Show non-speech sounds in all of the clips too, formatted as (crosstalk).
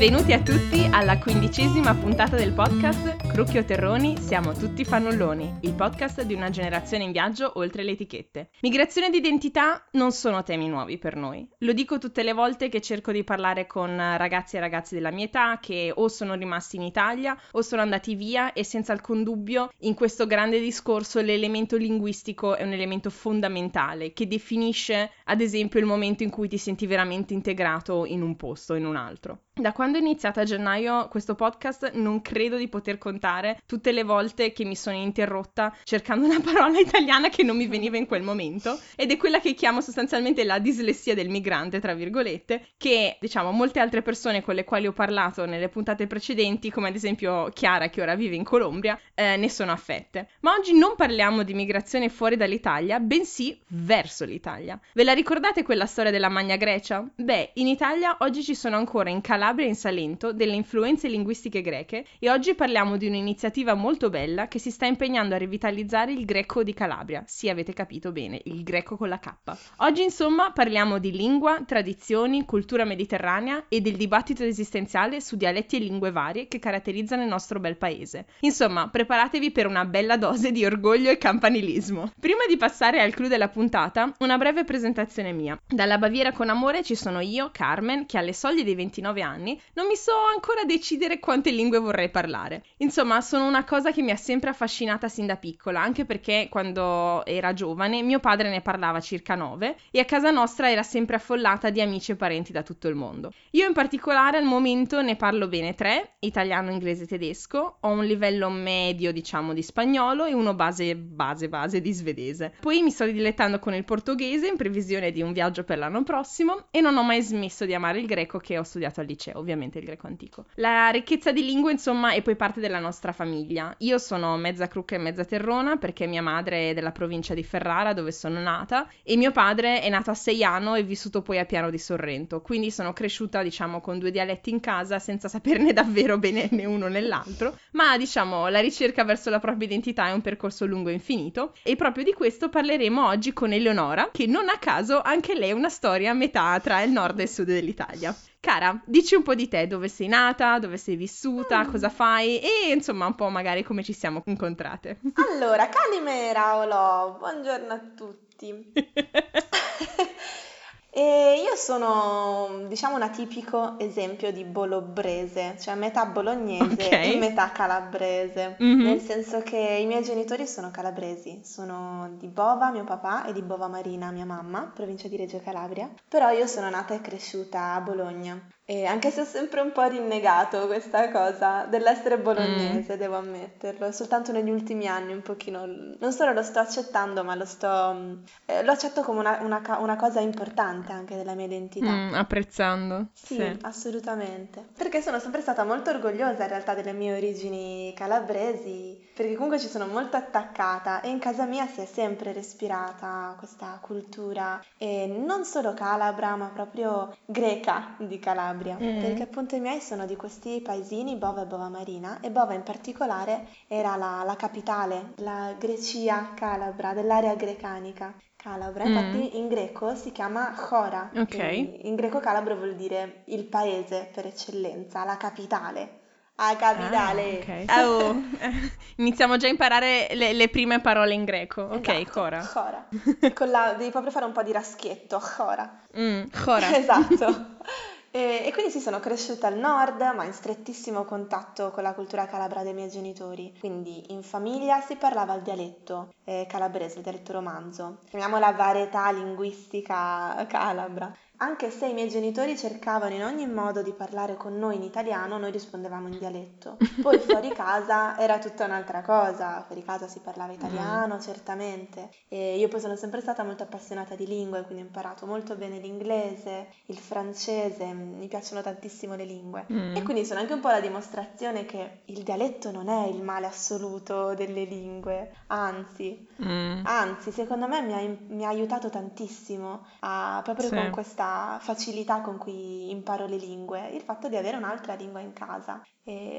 Benvenuti a tutti alla quindicesima puntata del podcast Crucchi o Terroni, siamo tutti fannulloni, il podcast di una generazione in viaggio oltre le etichette. Migrazione ed identità non sono temi nuovi per noi. Lo dico tutte le volte che cerco di parlare con ragazzi e ragazze della mia età che o sono rimasti in Italia o sono andati via e senza alcun dubbio in questo grande discorso l'elemento linguistico è un elemento fondamentale che definisce ad esempio il momento in cui ti senti veramente integrato in un posto, in un altro. Da quando è iniziata a gennaio questo podcast non credo di poter contare tutte le volte che mi sono interrotta cercando una parola (laughs) italiana che non mi veniva in quel momento ed è quella che chiamo sostanzialmente la dislessia del migrante, tra virgolette, che diciamo molte altre persone con le quali ho parlato nelle puntate precedenti, come ad esempio Chiara che ora vive in Colombia, eh, ne sono affette. Ma oggi non parliamo di migrazione fuori dall'Italia, bensì verso l'Italia. Ve la ricordate quella storia della Magna Grecia? Beh, in Italia oggi ci sono ancora in Calabria e in Salento delle influenze linguistiche greche e oggi parliamo di un'iniziativa molto bella che si sta impegnando a rivitalizzare il greco di Calabria. Sì, avete capito bene, il greco con la K. Oggi insomma parliamo di lingua, tradizioni, cultura mediterranea e del dibattito esistenziale su dialetti e lingue varie che caratterizzano il nostro bel paese. Insomma, preparatevi per una bella dose di orgoglio e campanilismo. Prima di passare al clou della puntata, una breve presentazione mia. Dalla Baviera con amore ci sono io, Carmen, che alle soglie dei 29 anni non mi so ancora decidere quante lingue vorrei parlare. Insomma, sono una cosa che mi ha sempre affascinata sin da piccola, anche perché quando era giovane mio padre ne parlava circa nove e a casa nostra era sempre affollata di amici e parenti da tutto il mondo. Io in particolare al momento ne parlo bene tre, italiano, inglese e tedesco, ho un livello medio diciamo di spagnolo e uno base base base di svedese. Poi mi sto dilettando con il portoghese in previsione di un viaggio per l'anno prossimo e non ho mai smesso di amare il greco che ho studiato al liceo ovviamente il greco antico. La ricchezza di lingue, insomma, è poi parte della nostra famiglia. Io sono mezza crucca e mezza terrona perché mia madre è della provincia di Ferrara, dove sono nata, e mio padre è nato a Seiano e vissuto poi a Piano di Sorrento. Quindi sono cresciuta, diciamo, con due dialetti in casa senza saperne (laughs) davvero bene né uno né l'altro. Ma, diciamo, la ricerca verso la propria identità è un percorso lungo e infinito. E proprio di questo parleremo oggi con Eleonora, che non a caso anche lei è una storia a metà tra il nord e il sud dell'Italia. Cara, dici un po' di te, dove sei nata, dove sei vissuta, mm. cosa fai e insomma un po' magari come ci siamo incontrate. Allora, Calimera Olò, buongiorno a tutti. (laughs) E io sono, diciamo, un atipico esempio di bolobbrese, cioè metà bolognese okay. e metà calabrese, mm-hmm. nel senso che i miei genitori sono calabresi, sono di Bova, mio papà, e di Bova Marina, mia mamma, provincia di Reggio Calabria, però io sono nata e cresciuta a Bologna. E anche se ho sempre un po' rinnegato questa cosa dell'essere bolognese, mm. devo ammetterlo, soltanto negli ultimi anni un pochino, non solo lo sto accettando, ma lo sto, eh, lo accetto come una, una, una, cosa importante anche della mia identità. Mm, apprezzando. Sì, sì, assolutamente. Perché sono sempre stata molto orgogliosa in realtà delle mie origini calabresi, perché comunque ci sono molto attaccata e in casa mia si è sempre respirata questa cultura, e non solo calabra, ma proprio greca di Calabria mm. perché appunto i miei sono di questi paesini, Bova e Bova Marina, e Bova in particolare era la, la capitale, la Grecia calabra, dell'area grecanica. Calabra, infatti mm. in greco si chiama Chora, Ok. in greco calabro vuol dire il paese per eccellenza, la capitale. A capitale. Ah, okay. oh, (laughs) iniziamo già a imparare le, le, prime parole in greco. Ok, esatto. Chora. Con la, devi proprio fare un po' di raschietto. Chora. Mm, (laughs) esatto. E, e, quindi sì, sono cresciuta al nord, ma in strettissimo contatto con la cultura calabra dei miei genitori. Quindi in famiglia si parlava il dialetto eh, calabrese, il dialetto romanzo. Chiamiamola varietà linguistica calabra. Anche se i miei genitori cercavano in ogni modo di parlare con noi in italiano, noi rispondevamo in dialetto. (laughs) Poi fuori casa era tutta un'altra cosa, fuori casa si parlava italiano, mm. certamente. E io poi sono sempre stata molto appassionata di lingue, quindi ho imparato molto bene l'inglese, il francese, mi piacciono tantissimo le lingue. Mm. E quindi sono anche un po' la dimostrazione che il dialetto non è il male assoluto delle lingue, anzi, mm. anzi, secondo me mi ha, mi ha aiutato tantissimo a, proprio sì. con facilità con cui imparo le lingue, il fatto di avere un'altra lingua in casa.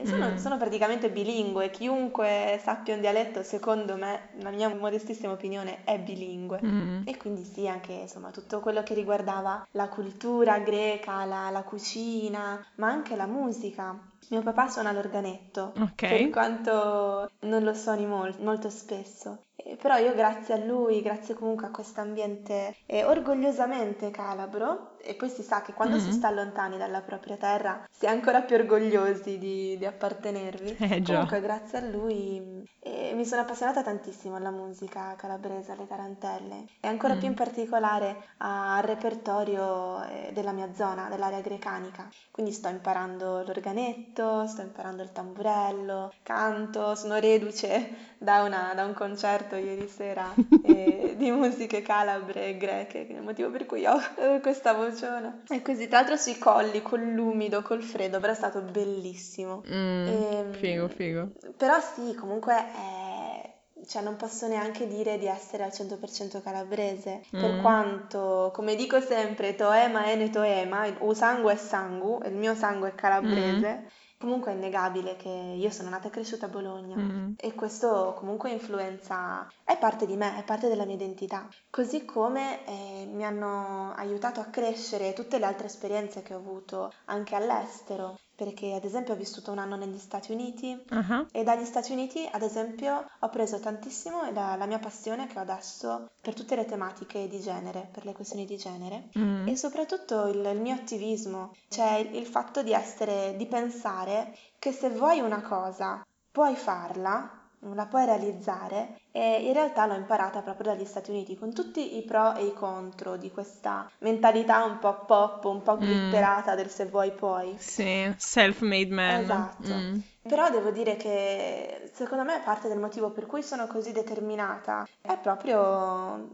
Sono, Mm. sono praticamente bilingue, chiunque sappia un dialetto, secondo me, la mia modestissima opinione, è bilingue. Mm. E quindi sì, anche insomma tutto quello che riguardava la cultura greca, la, la cucina, ma anche la musica. Mio papà suona l'organetto, per Ok. quanto non lo suoni mol- molto spesso. Eh, però io grazie a lui, grazie comunque a questo ambiente eh, orgogliosamente calabro, e poi si sa che quando si Mm. sta lontani dalla propria terra si è ancora più orgogliosi di, di appartenervi. (laughs) Eh già. Comunque grazie a lui eh, mi sono appassionata tantissimo alla musica calabrese, alle tarantelle e ancora più in Mm. particolare al repertorio eh, della mia zona, dell'area grecanica. Quindi sto imparando l'organetto, sto imparando il tamburello, canto, sono reduce da, una- da un concerto ieri sera (laughs) eh, di musiche calabre e greche, che è il motivo per cui ho (laughs) questa vociona. E così, tra l'altro sui colli, con l'umido, col freddo, però è stato bellissimo. Mm. Ehm, Figo, figo. Però sì, comunque eh, cioè non posso neanche dire di essere al 100% calabrese, per Mm. quanto, come dico sempre, toema ene toema, o sangue è sangu, il mio sangue è calabrese, comunque è innegabile che io sono nata e cresciuta a Bologna. Mm. E questo comunque influenza, è parte di me, è parte della mia identità. Così come eh, mi hanno aiutato a crescere tutte le altre esperienze che ho avuto anche all'estero, perché ad esempio ho vissuto un anno negli Stati Uniti Ah. e dagli Stati Uniti, ad esempio, ho preso tantissimo la, la mia passione che ho adesso per tutte le tematiche di genere, per le questioni di genere. Mm. E soprattutto il, il mio attivismo, cioè il, il fatto di essere, di pensare che se vuoi una cosa, puoi farla, la puoi realizzare e in realtà l'ho imparata proprio dagli Stati Uniti con tutti i pro e i contro di questa mentalità un po' pop, un po' Mm. glitterata del se vuoi puoi. Sì, self-made man. Esatto. Mm. Però devo dire che secondo me parte del motivo per cui sono così determinata è proprio mm,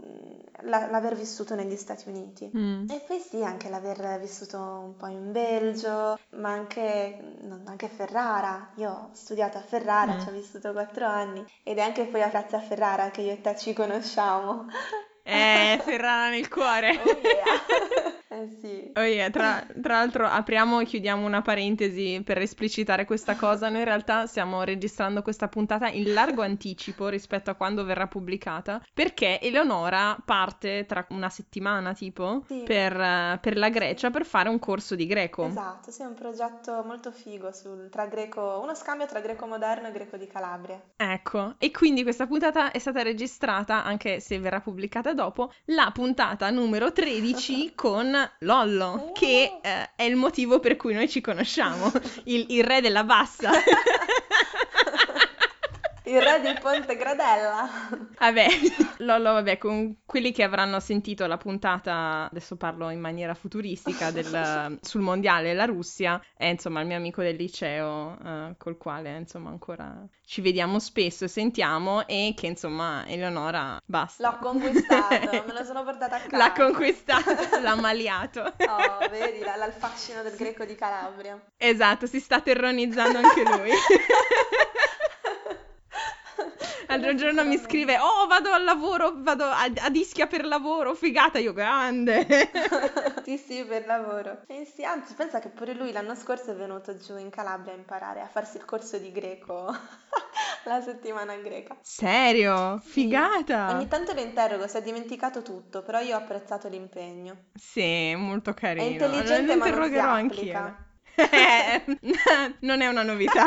la- l'aver vissuto negli Stati Uniti. Mm. E poi sì, anche l'aver vissuto un po' in Belgio, ma anche, no, anche Ferrara. Io ho studiato a Ferrara, Mm. ci ho vissuto quattro anni ed è anche poi a Piazza Ferrara che io e te ci conosciamo. Eh, Ferrara nel cuore. (laughs) Oh yeah! (laughs) Eh sì. Oh yeah, tra, tra l'altro apriamo e chiudiamo una parentesi per esplicitare questa cosa. Noi in realtà stiamo registrando questa puntata in largo anticipo rispetto a quando verrà pubblicata, perché Eleonora parte tra una settimana tipo Sì. per, per la Grecia per fare un corso di greco. Esatto, sì, è un progetto molto figo sul, tra greco, uno scambio tra greco moderno e greco di Calabria. Ecco, e quindi questa puntata è stata registrata, anche se verrà pubblicata dopo, la puntata numero 13 (laughs) con Lollo, che eh, è il motivo per cui noi ci conosciamo, (laughs) il, il re della bassa. (laughs) Il re del Ponte Gradella. Vabbè, (laughs) Lollo, vabbè, con quelli che avranno sentito la puntata, adesso parlo in maniera futuristica, del- (laughs) sul mondiale la Russia, è insomma il mio amico del liceo, eh, col quale insomma ancora ci vediamo spesso e sentiamo, e che insomma Eleonora basta. L'ho conquistato, (laughs) me lo sono portata a casa. L'ha conquistato, l'ha maliato. Oh, vedi, la- il fascino del greco di Calabria. Esatto, si sta terronizzando anche lui. L'altro giorno mi scrive, oh vado al lavoro, vado a, ad Ischia per lavoro, figata, io grande. (laughs) Sì, sì, per lavoro. Eh sì, anzi, pensa che pure lui l'anno scorso è venuto giù in Calabria a imparare a farsi il corso di greco, (laughs) la settimana greca. Serio? Sì. Figata. Ogni tanto lo interrogo, si è dimenticato tutto, però io ho apprezzato l'impegno. Sì, molto È carino. intelligente, Lo applica. anch'io. (laughs) Eh, non è una novità.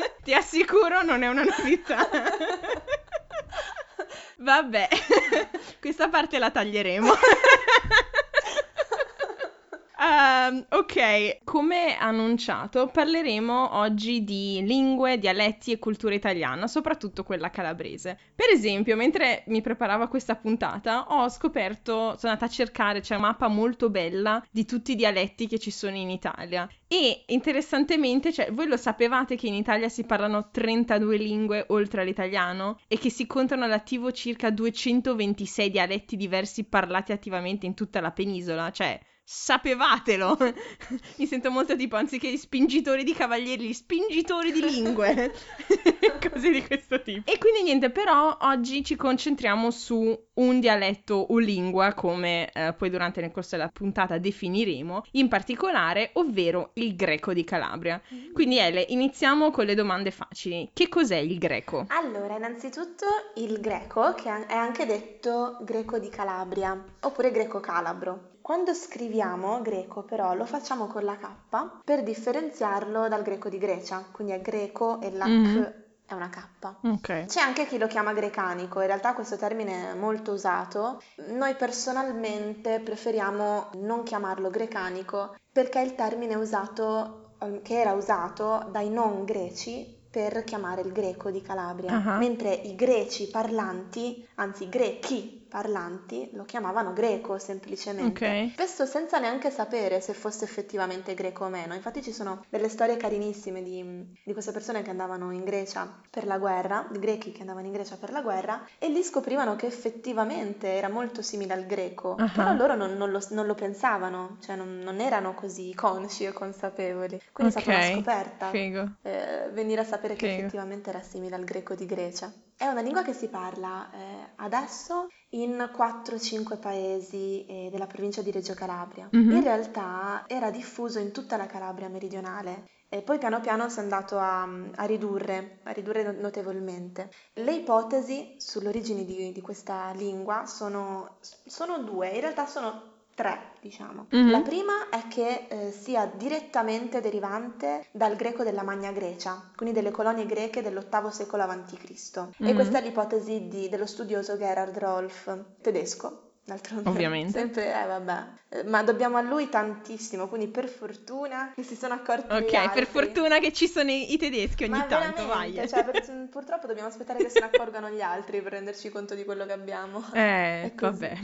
(laughs) Ti assicuro, non è una novità. (laughs) Vabbè, (laughs) questa parte la taglieremo. Ehm, ok, come annunciato, parleremo oggi di lingue, dialetti e cultura italiana, soprattutto quella calabrese. Per esempio, mentre mi preparavo a questa puntata, ho scoperto, sono andata a cercare, c'è una mappa molto bella di tutti i dialetti che ci sono in Italia. E interessantemente, cioè, voi lo sapevate che in Italia si parlano 32 lingue oltre all'italiano e che si contano all'attivo circa 226 dialetti diversi parlati attivamente in tutta la penisola? Cioè, Sapevatelo! (laughs) Mi sento molto tipo, anziché spingitori di cavalieri, spingitori di lingue. (laughs) Cose di questo tipo. E quindi niente, però oggi ci concentriamo su un dialetto o lingua, come eh, poi durante nel corso della puntata definiremo, in particolare, ovvero il greco di Calabria. Mm. Quindi Ele, iniziamo con le domande facili. Che cos'è il greco? Allora, innanzitutto il greco, che è anche detto greco di Calabria, oppure greco calabro. Quando scriviamo greco però lo facciamo con la K per differenziarlo dal greco di Grecia, quindi è greco e la mm-hmm. è una K. Okay. C'è anche chi lo chiama grecanico, in realtà questo termine è molto usato. Noi personalmente preferiamo non chiamarlo grecanico perché è il termine usato, ehm, che era usato dai non greci per chiamare il greco di Calabria, uh-huh. mentre i greci parlanti, anzi grechi parlanti lo chiamavano greco semplicemente, okay. spesso senza neanche sapere se fosse effettivamente greco o meno. Infatti ci sono delle storie carinissime di, di queste persone che andavano in Grecia per la guerra, di grechi che andavano in Grecia per la guerra, e lì scoprivano che effettivamente era molto simile al greco, uh-huh. però loro non, non, lo, non, lo, pensavano, cioè non, non, erano così consci e consapevoli. Quindi okay. è stata una scoperta eh, venire a sapere Figo. che effettivamente era simile al greco di Grecia. È una lingua che si parla eh, adesso in 4-5 paesi eh, della provincia di Reggio Calabria. Mm-hmm. In realtà era diffuso in tutta la Calabria meridionale e poi piano piano si è andato a, a, ridurre, a ridurre notevolmente. Le ipotesi sull'origine di, di questa lingua sono, sono due, in realtà sono tre, diciamo. Mm-hmm. La prima è che eh, sia direttamente derivante dal greco della Magna Grecia, quindi delle colonie greche dell'VIII secolo a.C. Mm-hmm. E questa è l'ipotesi di, dello studioso Gerhard Rolf, tedesco, D'altronde, Ovviamente. Sempre, eh, vabbè. Eh, ma dobbiamo a lui tantissimo, quindi per fortuna che si sono accorti Ok, per fortuna che ci sono i, i tedeschi ogni ma tanto, vai. Cioè, per, purtroppo dobbiamo aspettare che se ne accorgano gli altri per renderci conto di quello che abbiamo. (laughs) Eh, vabbè,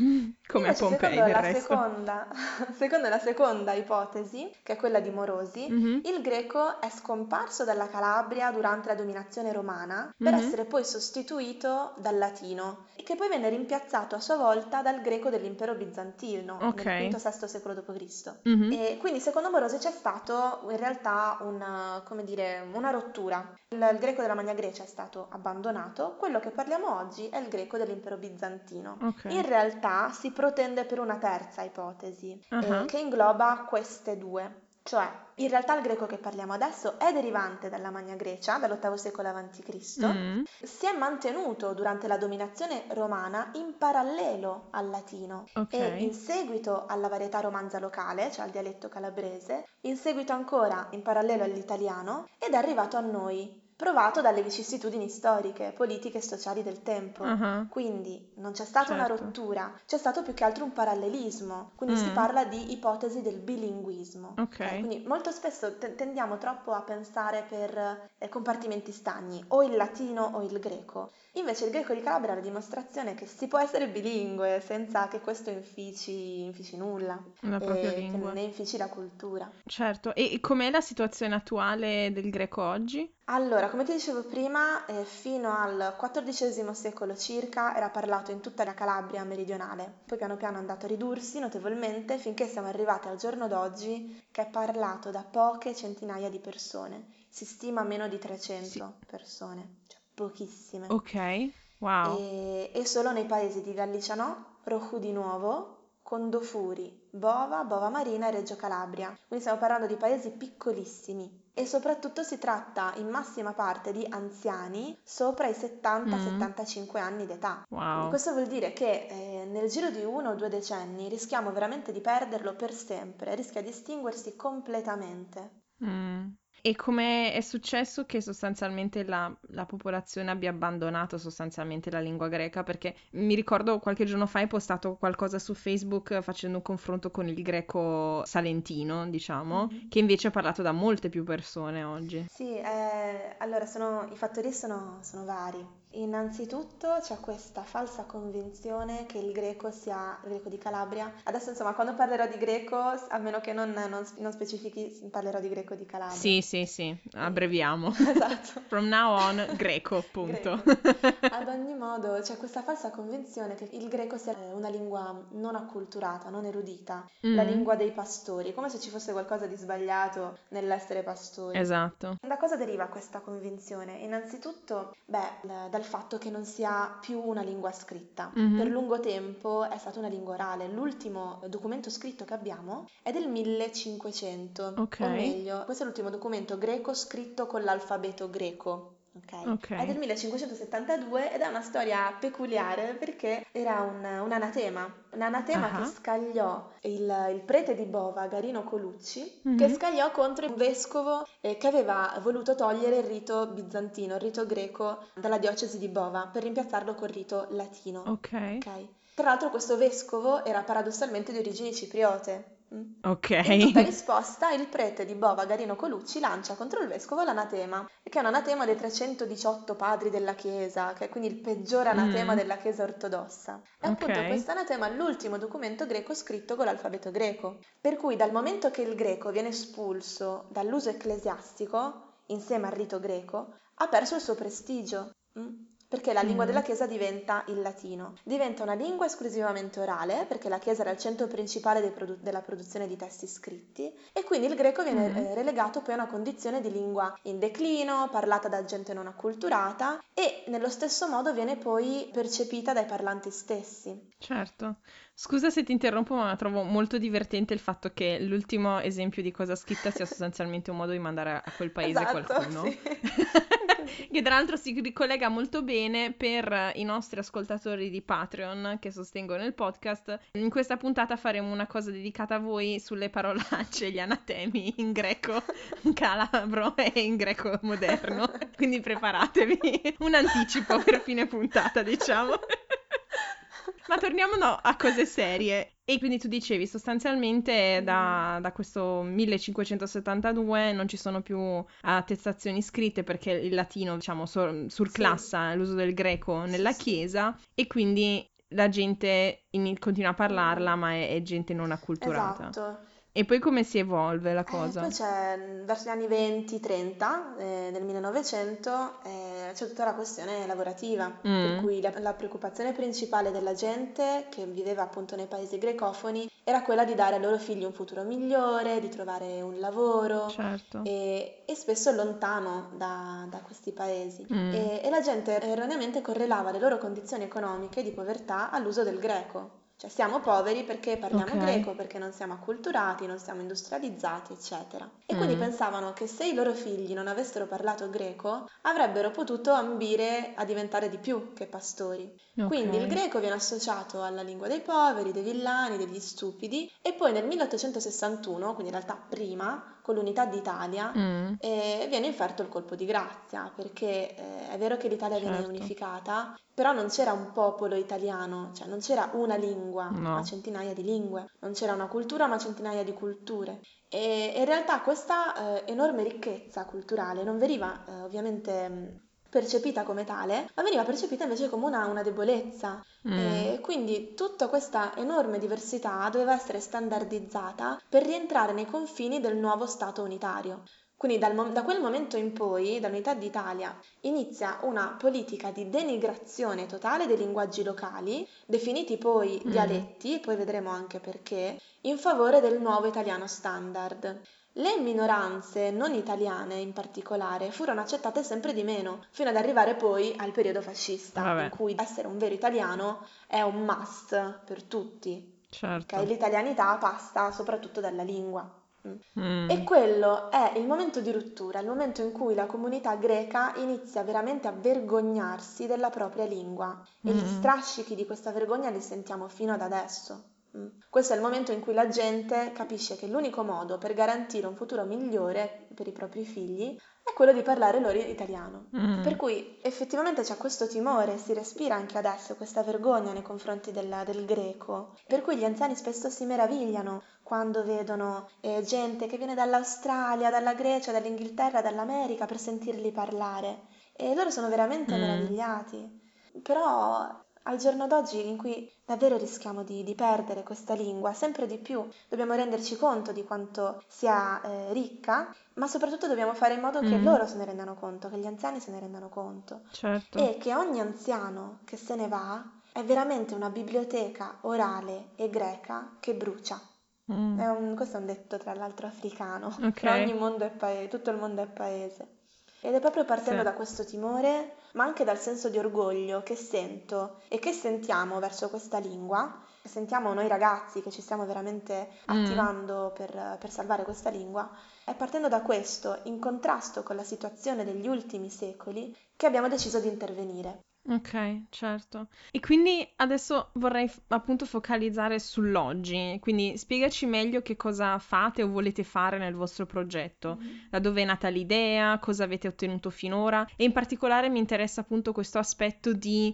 come Invece, a Pompei del la resto. Seconda, (laughs) secondo la seconda ipotesi, che è quella di Morosi, mm-hmm. il greco è scomparso dalla Calabria durante la dominazione romana per mm-hmm. essere poi sostituito dal latino, che poi venne rimpiazzato a sua volta dal greco dell'impero bizantino okay. nel V-VI secolo d.C. Mm-hmm. E quindi secondo Morosi c'è stato in realtà una, dire, una rottura. Il, il, greco della Magna Grecia è stato abbandonato, quello che parliamo oggi è il greco dell'impero bizantino. Okay. In realtà si protende per una terza ipotesi uh-huh. eh, che ingloba queste due. Cioè, in realtà il greco che parliamo adesso è derivante dalla Magna Grecia, dall'VIII secolo a.C., mm. si è mantenuto durante la dominazione romana in parallelo al latino okay. e in seguito alla varietà romanza locale, cioè al dialetto calabrese, in seguito ancora in parallelo all'italiano ed è arrivato a noi provato dalle vicissitudini storiche, politiche e sociali del tempo. Uh-huh. Quindi non c'è stata certo. una rottura, c'è stato più che altro un parallelismo, quindi mm. si parla di ipotesi del bilinguismo. Okay. Eh, quindi molto spesso t- tendiamo troppo a pensare per eh, compartimenti stagni, o il latino o il greco. Invece il greco di Calabria è la dimostrazione che si può essere bilingue senza che questo infici, infici nulla. La propria lingua. Che ne infici la cultura. Certo, e com'è la situazione attuale del greco oggi? Allora, come ti dicevo prima, eh, fino al XIV secolo circa era parlato in tutta la Calabria meridionale, poi piano piano è andato a ridursi notevolmente finché siamo arrivati al giorno d'oggi che è parlato da poche centinaia di persone, si stima meno di 300 sì. persone pochissime. Ok, wow. E, e solo nei paesi di Gallicianò, Roju di Nuovo, Condofuri, Bova, Bova Marina e Reggio Calabria. Quindi stiamo parlando di paesi piccolissimi e soprattutto si tratta in massima parte di anziani sopra i 70-75 mm. anni d'età. Wow. Questo vuol dire che eh, nel giro di uno o due decenni rischiamo veramente di perderlo per sempre, rischia di estinguersi completamente. Mm. E come è successo che sostanzialmente la, la, popolazione abbia abbandonato sostanzialmente la lingua greca? Perché mi ricordo qualche giorno fa hai postato qualcosa su Facebook facendo un confronto con il greco salentino, diciamo, mm-hmm. che invece è parlato da molte più persone oggi. Sì, eh, allora sono, i fattori sono, sono vari. Innanzitutto c'è questa falsa convinzione che il greco sia il greco di Calabria. Adesso insomma quando parlerò di greco, a meno che non, non, non specifichi, parlerò di greco di Calabria. Sì, sì, sì, abbreviamo. (laughs) esatto. (laughs) From now on, greco, punto. Greco. (laughs) Ad ogni modo c'è questa falsa convinzione che il greco sia una lingua non acculturata, non erudita, mm. la lingua dei pastori, come se ci fosse qualcosa di sbagliato nell'essere pastori. Esatto. Da cosa deriva questa convinzione? Innanzitutto, beh, dal fatto che non sia più una lingua scritta. Mm-hmm. Per lungo tempo è stata una lingua orale. L'ultimo documento scritto che abbiamo è del 1500, okay. o meglio, questo è l'ultimo documento greco scritto con l'alfabeto greco. Okay. Okay. È del 1572 ed è una storia peculiare perché era un, un anatema, un anatema uh-huh. che scagliò il, il, prete di Bova, Garino Colucci, mm-hmm. che scagliò contro un vescovo eh, che aveva voluto togliere il rito bizantino, il rito greco dalla diocesi di Bova per rimpiazzarlo col rito latino. Ok. okay. Tra l'altro questo vescovo era paradossalmente di origini cipriote, Ok. In tutta (laughs) risposta, il prete di Bova Garino Colucci lancia contro il vescovo l'anatema, che è un anatema dei 318 padri della Chiesa, che è quindi il peggiore anatema mm. della Chiesa ortodossa. È okay. appunto questo anatema l'ultimo documento greco scritto con l'alfabeto greco. Per cui dal momento che il greco viene espulso dall'uso ecclesiastico, insieme al rito greco, ha perso il suo prestigio. Mm? Perché la lingua mm. della Chiesa diventa il latino. Diventa una lingua esclusivamente orale, perché la Chiesa era il centro principale produ- della produzione di testi scritti, e quindi il greco viene mm. eh, relegato poi a una condizione di lingua in declino, parlata da gente non acculturata, e nello stesso modo viene poi percepita dai parlanti stessi. Certo. Scusa se ti interrompo, ma trovo molto divertente il fatto che l'ultimo esempio di cosa scritta sia (laughs) sostanzialmente un modo di mandare a quel paese esatto, qualcuno. Sì. (laughs) (laughs) che tra l'altro si ricollega molto bene per i nostri ascoltatori di Patreon che sostengono il podcast. In questa puntata faremo una cosa dedicata a voi sulle parolacce, gli anatemi in greco calabro e in greco moderno. (laughs) Quindi preparatevi un anticipo per fine puntata, diciamo. Ma torniamo no, a cose serie. E quindi tu dicevi sostanzialmente da, da, questo 1572 non ci sono più attestazioni scritte perché il latino, diciamo, sur- surclassa sì. l'uso del greco nella sì, Chiesa e quindi la gente in- continua a parlarla ma è, è gente non acculturata. Esatto. E poi come si evolve la cosa? Eh, poi c'è, verso gli anni 20-30 eh, del 1900, eh, c'è tutta la questione lavorativa, mm. per cui la, la, preoccupazione principale della gente che viveva appunto nei paesi grecofoni era quella di dare ai loro figli un futuro migliore, di trovare un lavoro certo. e, e, spesso lontano da, da questi paesi. Mm. E, e la gente erroneamente correlava le loro condizioni economiche di povertà all'uso del greco. Cioè siamo poveri perché parliamo okay. greco, perché non siamo acculturati, non siamo industrializzati, eccetera. E mm. quindi pensavano che se i loro figli non avessero parlato greco, avrebbero potuto ambire a diventare di più che pastori. Quindi il greco viene associato alla lingua dei poveri, dei villani, degli stupidi e poi nel 1861, quindi in realtà prima, con l'unità d'Italia, mm. eh, viene inferto il colpo di grazia, perché eh, è vero che l'Italia certo. viene unificata, però non c'era un popolo italiano, cioè non c'era una lingua, no. ma centinaia di lingue, non c'era una cultura, ma centinaia di culture. E in realtà questa eh, enorme ricchezza culturale non veniva eh, ovviamente percepita come tale, ma veniva percepita invece come una, una debolezza. Mm. E quindi tutta questa enorme diversità doveva essere standardizzata per rientrare nei confini del nuovo Stato unitario. Quindi dal, da quel momento in poi, dall'Unità d'Italia, inizia una politica di denigrazione totale dei linguaggi locali, definiti poi mm. dialetti, poi vedremo anche perché, in favore del nuovo italiano standard. Le minoranze non italiane in particolare furono accettate sempre di meno, fino ad arrivare poi al periodo fascista, Vabbè. in cui essere un vero italiano è un must per tutti. Certo. Okay? L'italianità passa soprattutto dalla lingua. Mm. E quello è il momento di rottura, il momento in cui la comunità greca inizia veramente a vergognarsi della propria lingua. E mm. gli strascichi di questa vergogna li sentiamo fino ad adesso. Mm. Questo è il momento in cui la gente capisce che l'unico modo per garantire un futuro migliore per i propri figli è quello di parlare loro italiano. Mm. Per cui effettivamente c'è questo timore, si respira anche adesso questa vergogna nei confronti del, del greco, per cui gli anziani spesso si meravigliano quando vedono eh, gente che viene dall'Australia, dalla Grecia, dall'Inghilterra, dall'America per sentirli parlare e loro sono veramente mm. meravigliati. Però al giorno d'oggi in cui davvero rischiamo di, di, perdere questa lingua, sempre di più dobbiamo renderci conto di quanto sia eh, ricca, ma soprattutto dobbiamo fare in modo mm. che loro se ne rendano conto, che gli anziani se ne rendano conto. Certo. E che ogni anziano che se ne va è veramente una biblioteca orale e greca che brucia. Mm. È un, questo è un detto tra l'altro africano, okay. ogni mondo è paese, tutto il mondo è paese. Ed è proprio partendo sì. da questo timore, ma anche dal senso di orgoglio che sento e che sentiamo verso questa lingua, sentiamo noi ragazzi che ci stiamo veramente mm. attivando per, per salvare questa lingua, è partendo da questo, in contrasto con la situazione degli ultimi secoli, che abbiamo deciso di intervenire. Ok, certo. E quindi adesso vorrei f- appunto focalizzare sull'oggi, quindi spiegaci meglio che cosa fate o volete fare nel vostro progetto, mm-hmm. da dove è nata l'idea, cosa avete ottenuto finora e in particolare mi interessa appunto questo aspetto di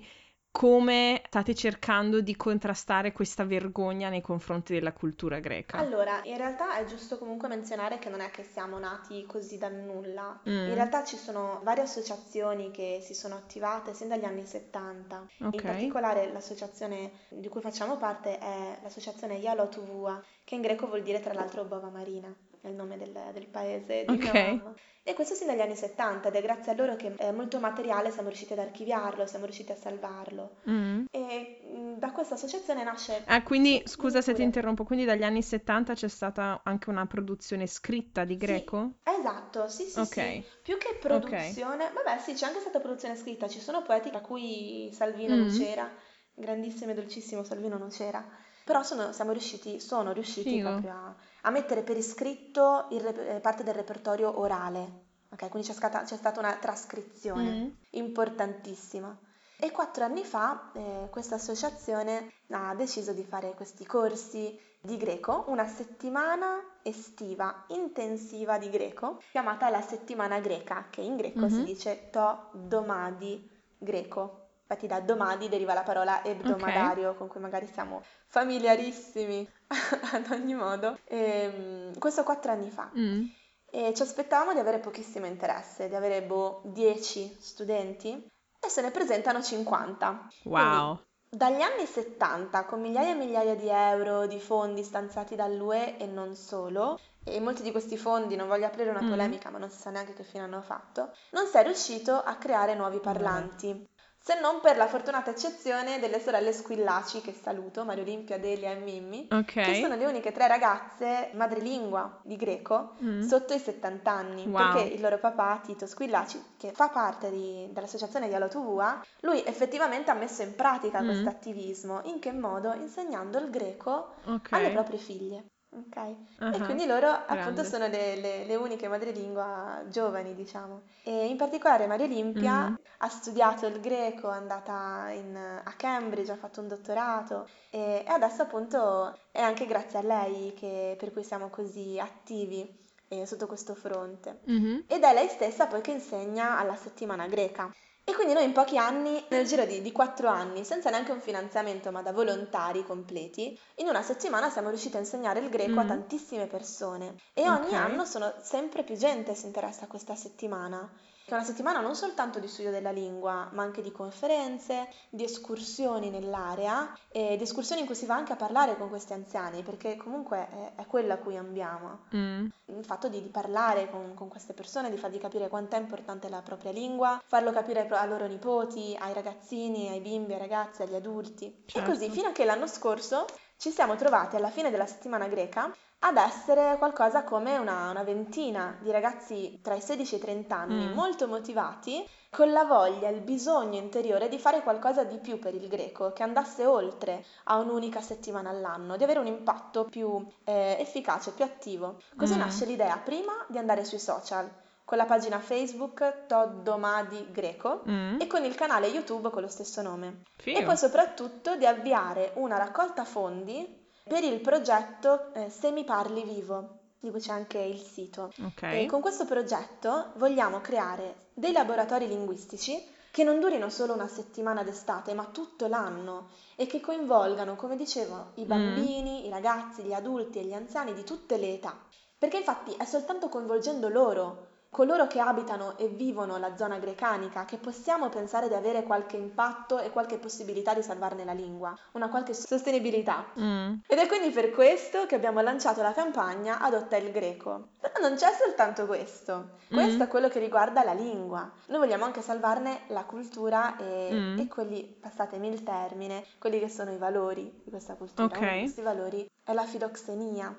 come state cercando di contrastare questa vergogna nei confronti della cultura greca? Allora, in realtà è giusto comunque menzionare che non è che siamo nati così dal nulla. Mm. In realtà ci sono varie associazioni che si sono attivate sin dagli anni 70. Okay. In particolare l'associazione di cui facciamo parte è l'associazione Yalotuvua, che in greco vuol dire tra l'altro bova marina è il nome del, del paese di okay. mia mamma. E questo sin dagli anni 70 ed è grazie a loro che eh, molto materiale siamo riusciti ad archiviarlo, siamo riusciti a salvarlo. Mm. E mh, da questa associazione nasce... Ah, quindi, scusa se ti interrompo, quindi dagli anni 70 c'è stata anche una produzione scritta di greco? Sì, esatto, sì, sì, okay. sì. Più che produzione, okay. vabbè sì, c'è anche stata produzione scritta, ci sono poeti tra cui Salvino mm. Nucera, grandissimo e dolcissimo Salvino Nucera, però sono, siamo riusciti, sono riusciti Figo. proprio a a mettere per iscritto il, eh, parte del repertorio orale. Ok, quindi c'è stata, c'è stata una trascrizione mm. importantissima. E quattro anni fa eh, questa associazione ha deciso di fare questi corsi di greco, una settimana estiva intensiva di greco, chiamata la settimana greca, che in greco mm-hmm. si dice to domadi greco. Infatti da domadi deriva la parola ebdomadario, okay. con cui magari siamo familiarissimi (laughs) ad ogni modo. E, ehm, questo quattro anni fa. Mm. E ci aspettavamo di avere pochissimo interesse, di avere boh, 10 studenti e se ne presentano 50. Wow! Quindi, dagli anni 70, con migliaia e migliaia di euro di fondi stanziati dall'UE e non solo, e molti di questi fondi, non voglio aprire una mm. polemica, mm. ma non si sa neanche che fine hanno fatto, non si è riuscito a creare nuovi parlanti se non per la fortunata eccezione delle sorelle Squillaci, che saluto, Mario Olimpia, Delia e Mimmi, okay. che sono le uniche tre ragazze madrelingua di greco mm. sotto i 70 anni, wow. perché il loro papà, Tito Squillaci, che fa parte di, dell'associazione di Alotuvua, lui effettivamente ha messo in pratica mm. questo attivismo, in che modo? Insegnando il greco okay. alle proprie figlie. Ok, e quindi loro appunto sono le, le, le, uniche madrelingua giovani, diciamo. E in particolare Maria Olimpia mm-hmm. ha studiato il greco, è andata in, a Cambridge, ha fatto un dottorato e, e, adesso appunto è anche grazie a lei che, per cui siamo così attivi eh, sotto questo fronte. Mm-hmm. Ed è lei stessa poi che insegna alla settimana greca. E quindi noi in pochi anni, nel giro di, di quattro anni, senza neanche un finanziamento, ma da volontari completi, in una settimana siamo riusciti a insegnare il greco mm. a tantissime persone. E ogni okay. anno sono sempre più gente si interessa a questa settimana che è una settimana non soltanto di studio della lingua, ma anche di conferenze, di escursioni nell'area, e di escursioni in cui si va anche a parlare con questi anziani, perché comunque è, è quello a cui ambiamo. Mm. Il fatto di, di parlare con, con, queste persone, di fargli capire quanto è importante la propria lingua, farlo capire ai loro nipoti, ai ragazzini, ai bimbi, ai ragazzi, agli adulti. Certo. E così, fino a che l'anno scorso ci siamo trovati alla fine della settimana greca ad essere qualcosa come una, una, ventina di ragazzi tra i 16 e i 30 anni, mm. molto motivati, con la voglia, il bisogno interiore di fare qualcosa di più per il greco, che andasse oltre a un'unica settimana all'anno, di avere un impatto più eh, efficace, più attivo. Così mm. nasce l'idea prima di andare sui social, con la pagina Facebook Toddomadi Greco mm. e con il canale YouTube con lo stesso nome. Figo. E poi soprattutto di avviare una raccolta fondi per il progetto eh, Se mi parli vivo, di cui c'è anche il sito. Ok. E con questo progetto vogliamo creare dei laboratori linguistici che non durino solo una settimana d'estate, ma tutto l'anno e che coinvolgano, come dicevo, i Mm. bambini, i ragazzi, gli adulti e gli anziani di tutte le età. Perché infatti è soltanto coinvolgendo loro, coloro che abitano e vivono la zona grecanica, che possiamo pensare di avere qualche impatto e qualche possibilità di salvarne la lingua, una qualche sostenibilità. Mm. Ed è quindi per questo che abbiamo lanciato la campagna Adotta il greco. Però non c'è soltanto questo, questo Mm. è quello che riguarda la lingua. Noi vogliamo anche salvarne la cultura e, Mm. e quelli, passatemi il termine, quelli che sono i valori di questa cultura. Ok. Uno di questi valori è la filoxenia,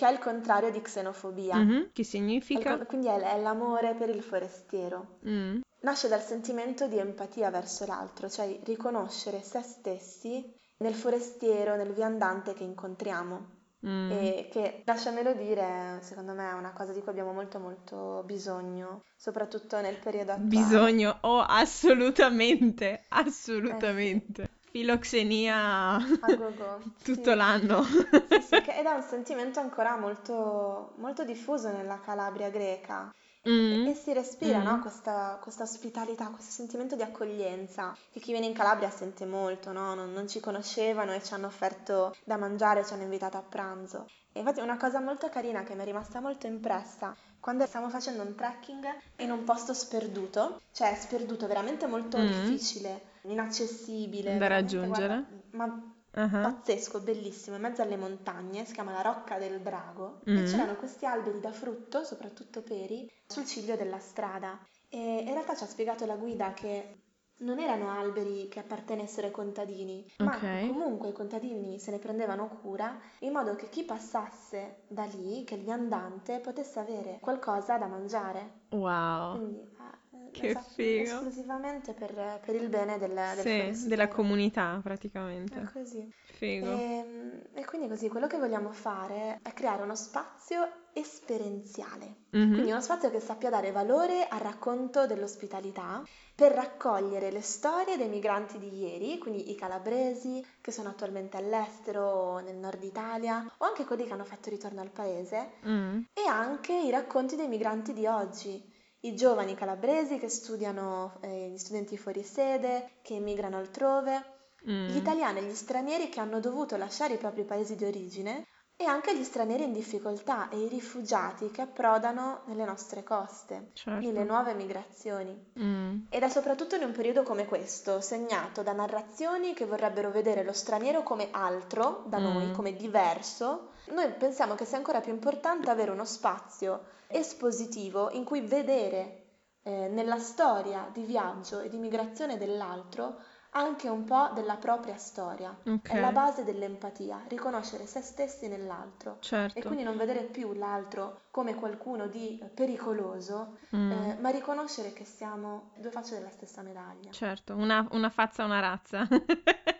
che è il contrario di xenofobia. Mhm. Che È significa? con- Quindi è, è l'amore per il forestiero. Mm. Nasce dal sentimento di empatia verso l'altro, cioè riconoscere se stessi nel forestiero, nel viandante che incontriamo. Mm. E che, lasciamelo dire, secondo me è una cosa di cui abbiamo molto molto bisogno, soprattutto nel periodo attuale. Bisogno, oh, assolutamente, assolutamente. Go-go, (laughs) tutto sì. l'anno. Sì, sì, (laughs) ed è un sentimento ancora molto, molto diffuso nella Calabria greca. Mm. E si respira, Mm. no? Questa, questa ospitalità, questo sentimento di accoglienza che chi viene in Calabria sente molto, no? Non, non ci conoscevano e ci hanno offerto da mangiare, ci hanno invitato a pranzo. E infatti una cosa molto carina che mi è rimasta molto impressa, quando stavamo facendo un trekking in un posto sperduto, cioè sperduto, veramente molto Mm. difficile, inaccessibile. Da raggiungere? guarda, ma Ah. pazzesco, bellissimo, in mezzo alle montagne, si chiama la Rocca del Drago, Mm. e c'erano questi alberi da frutto, soprattutto peri, sul ciglio della strada. E in realtà ci ha spiegato la guida che non erano alberi che appartenessero ai contadini, ma Ok. comunque i contadini se ne prendevano cura in modo che chi passasse da lì, che il viandante, potesse avere qualcosa da mangiare. Wow. Quindi eh, Che esatto, figo. esclusivamente per, per il bene del, del Sì, della comunità È praticamente. così. Figo. E, e quindi così quello che vogliamo fare è creare uno spazio esperienziale, Mhm. quindi uno spazio che sappia dare valore al racconto dell'ospitalità per raccogliere le storie dei migranti di ieri, quindi i calabresi che sono attualmente all'estero o nel nord Italia, o anche quelli che hanno fatto ritorno al paese, Mm. e anche i racconti dei migranti di oggi, i giovani calabresi che studiano, eh, gli studenti fuori sede, che emigrano altrove, Mm. gli italiani e gli stranieri che hanno dovuto lasciare i propri paesi di origine e anche gli stranieri in difficoltà e i rifugiati che approdano nelle nostre coste, Certo. nuove migrazioni. Mm. Ed è soprattutto in un periodo come questo, segnato da narrazioni che vorrebbero vedere lo straniero come altro da noi, Mm. come diverso, noi pensiamo che sia ancora più importante avere uno spazio espositivo in cui vedere eh, nella storia di viaggio e di migrazione dell'altro anche un po' della propria storia. Ok. È la base dell'empatia, riconoscere se stessi nell'altro. E Certo. quindi non vedere più l'altro come qualcuno di pericoloso, Mm. eh, ma riconoscere che siamo due facce della stessa medaglia. Certo, una, una fazza, una razza. (laughs)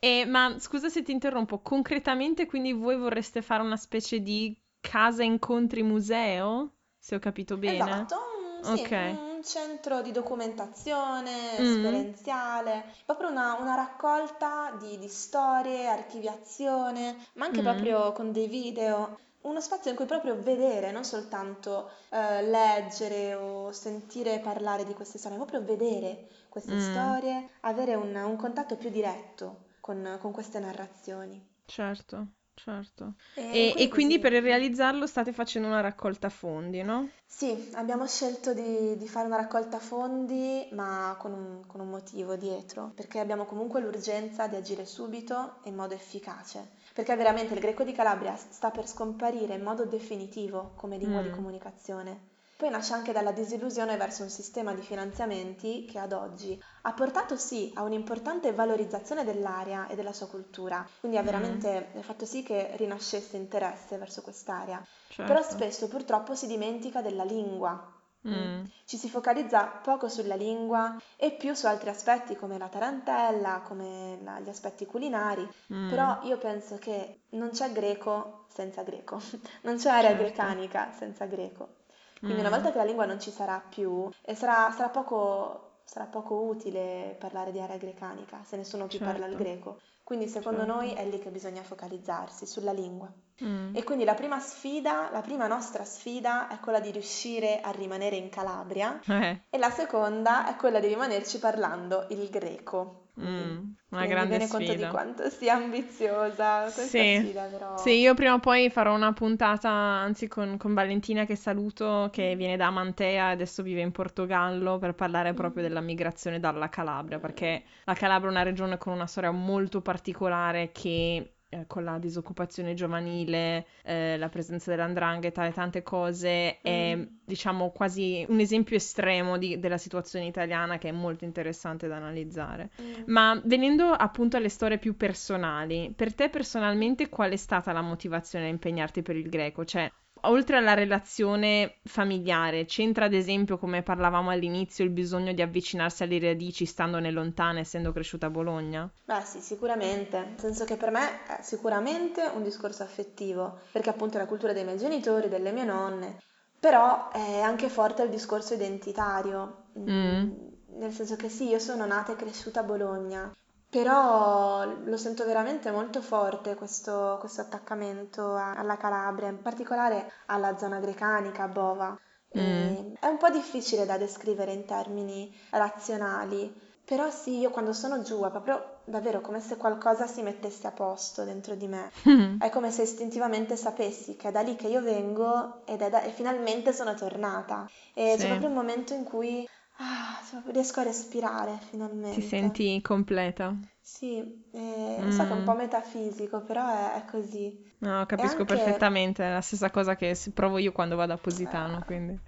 E, ma scusa se ti interrompo, concretamente quindi voi vorreste fare una specie di casa incontri museo? Se ho capito bene. Esatto, un, sì, Ok. un centro di documentazione Mm. esperienziale, proprio una, una raccolta di, di storie, archiviazione, ma anche Mm. proprio con dei video. Uno spazio in cui proprio vedere, non soltanto eh, leggere o sentire parlare di queste storie, ma proprio vedere queste Mm. storie, avere un, un contatto più diretto con, con queste narrazioni. Certo, certo. E, E, e quindi così- per realizzarlo state facendo una raccolta fondi, no? Sì, abbiamo scelto di, di fare una raccolta fondi, ma con un, con un motivo dietro, perché abbiamo comunque l'urgenza di agire subito e in modo efficace, perché veramente il greco di Calabria sta per scomparire in modo definitivo come lingua di Mm. comunicazione. Poi nasce anche dalla disillusione verso un sistema di finanziamenti che ad oggi ha portato sì a un'importante valorizzazione dell'area e della sua cultura, quindi ha Mm. veramente fatto sì che rinascesse interesse verso quest'area. Però Certo. spesso purtroppo si dimentica della lingua. Mm. Ci si focalizza poco sulla lingua e più su altri aspetti come la tarantella, come la- gli aspetti culinari. Mm. Però io penso che non c'è greco senza greco, (laughs) non c'è area Certo. grecanica senza greco. Quindi una Mm. volta che la lingua non ci sarà più, e sarà, sarà poco, sarà poco utile parlare di area grecanica se nessuno più parla il Certo. greco. Quindi secondo Certo. noi è lì che bisogna focalizzarsi, sulla lingua. Mm. E quindi la prima sfida, la prima nostra sfida è quella di riuscire a rimanere in Calabria Eh, e la seconda è quella di rimanerci parlando il greco. mm, una mi grande viene conto di sfida. quanto sia ambiziosa questa Sì, sfida, però... sì, io prima o poi farò una puntata, anzi con, con Valentina che saluto, che viene da Mantea e adesso vive in Portogallo, per parlare proprio Mm. della migrazione dalla Calabria, perché la Calabria è una regione con una storia molto particolare che eh, con la disoccupazione giovanile, eh, la presenza dell'andrangheta e tante cose è, Mm. diciamo, quasi un esempio estremo di- della situazione italiana che è molto interessante da analizzare. Mm. Ma venendo appunto alle storie più personali, per te personalmente qual è stata la motivazione a impegnarti per il greco? Cioè, oltre alla relazione familiare, c'entra ad esempio, come parlavamo all'inizio, il bisogno di avvicinarsi alle radici standone lontana, essendo cresciuta a Bologna? Beh sì, sicuramente, nel senso che per me è sicuramente un discorso affettivo, perché appunto è la cultura dei miei genitori, delle mie nonne, però è anche forte il discorso identitario. Mm, nel senso che sì, io sono nata e cresciuta a Bologna, però lo sento veramente molto forte questo, questo attaccamento a- alla Calabria, in particolare alla zona grecanica, a Bova. Mm. È un po' difficile da descrivere in termini razionali, però sì, io quando sono giù è proprio davvero come se qualcosa si mettesse a posto dentro di me. È come se istintivamente sapessi che è da lì che io vengo ed è da- e finalmente sono tornata. E Sì. c'è proprio un momento in cui ah, riesco a respirare finalmente. Ti senti completa? Sì, eh, so che è un Mm. po' metafisico, però è, è così. No, capisco anche, perfettamente, è la stessa cosa che provo io quando vado a Positano, quindi...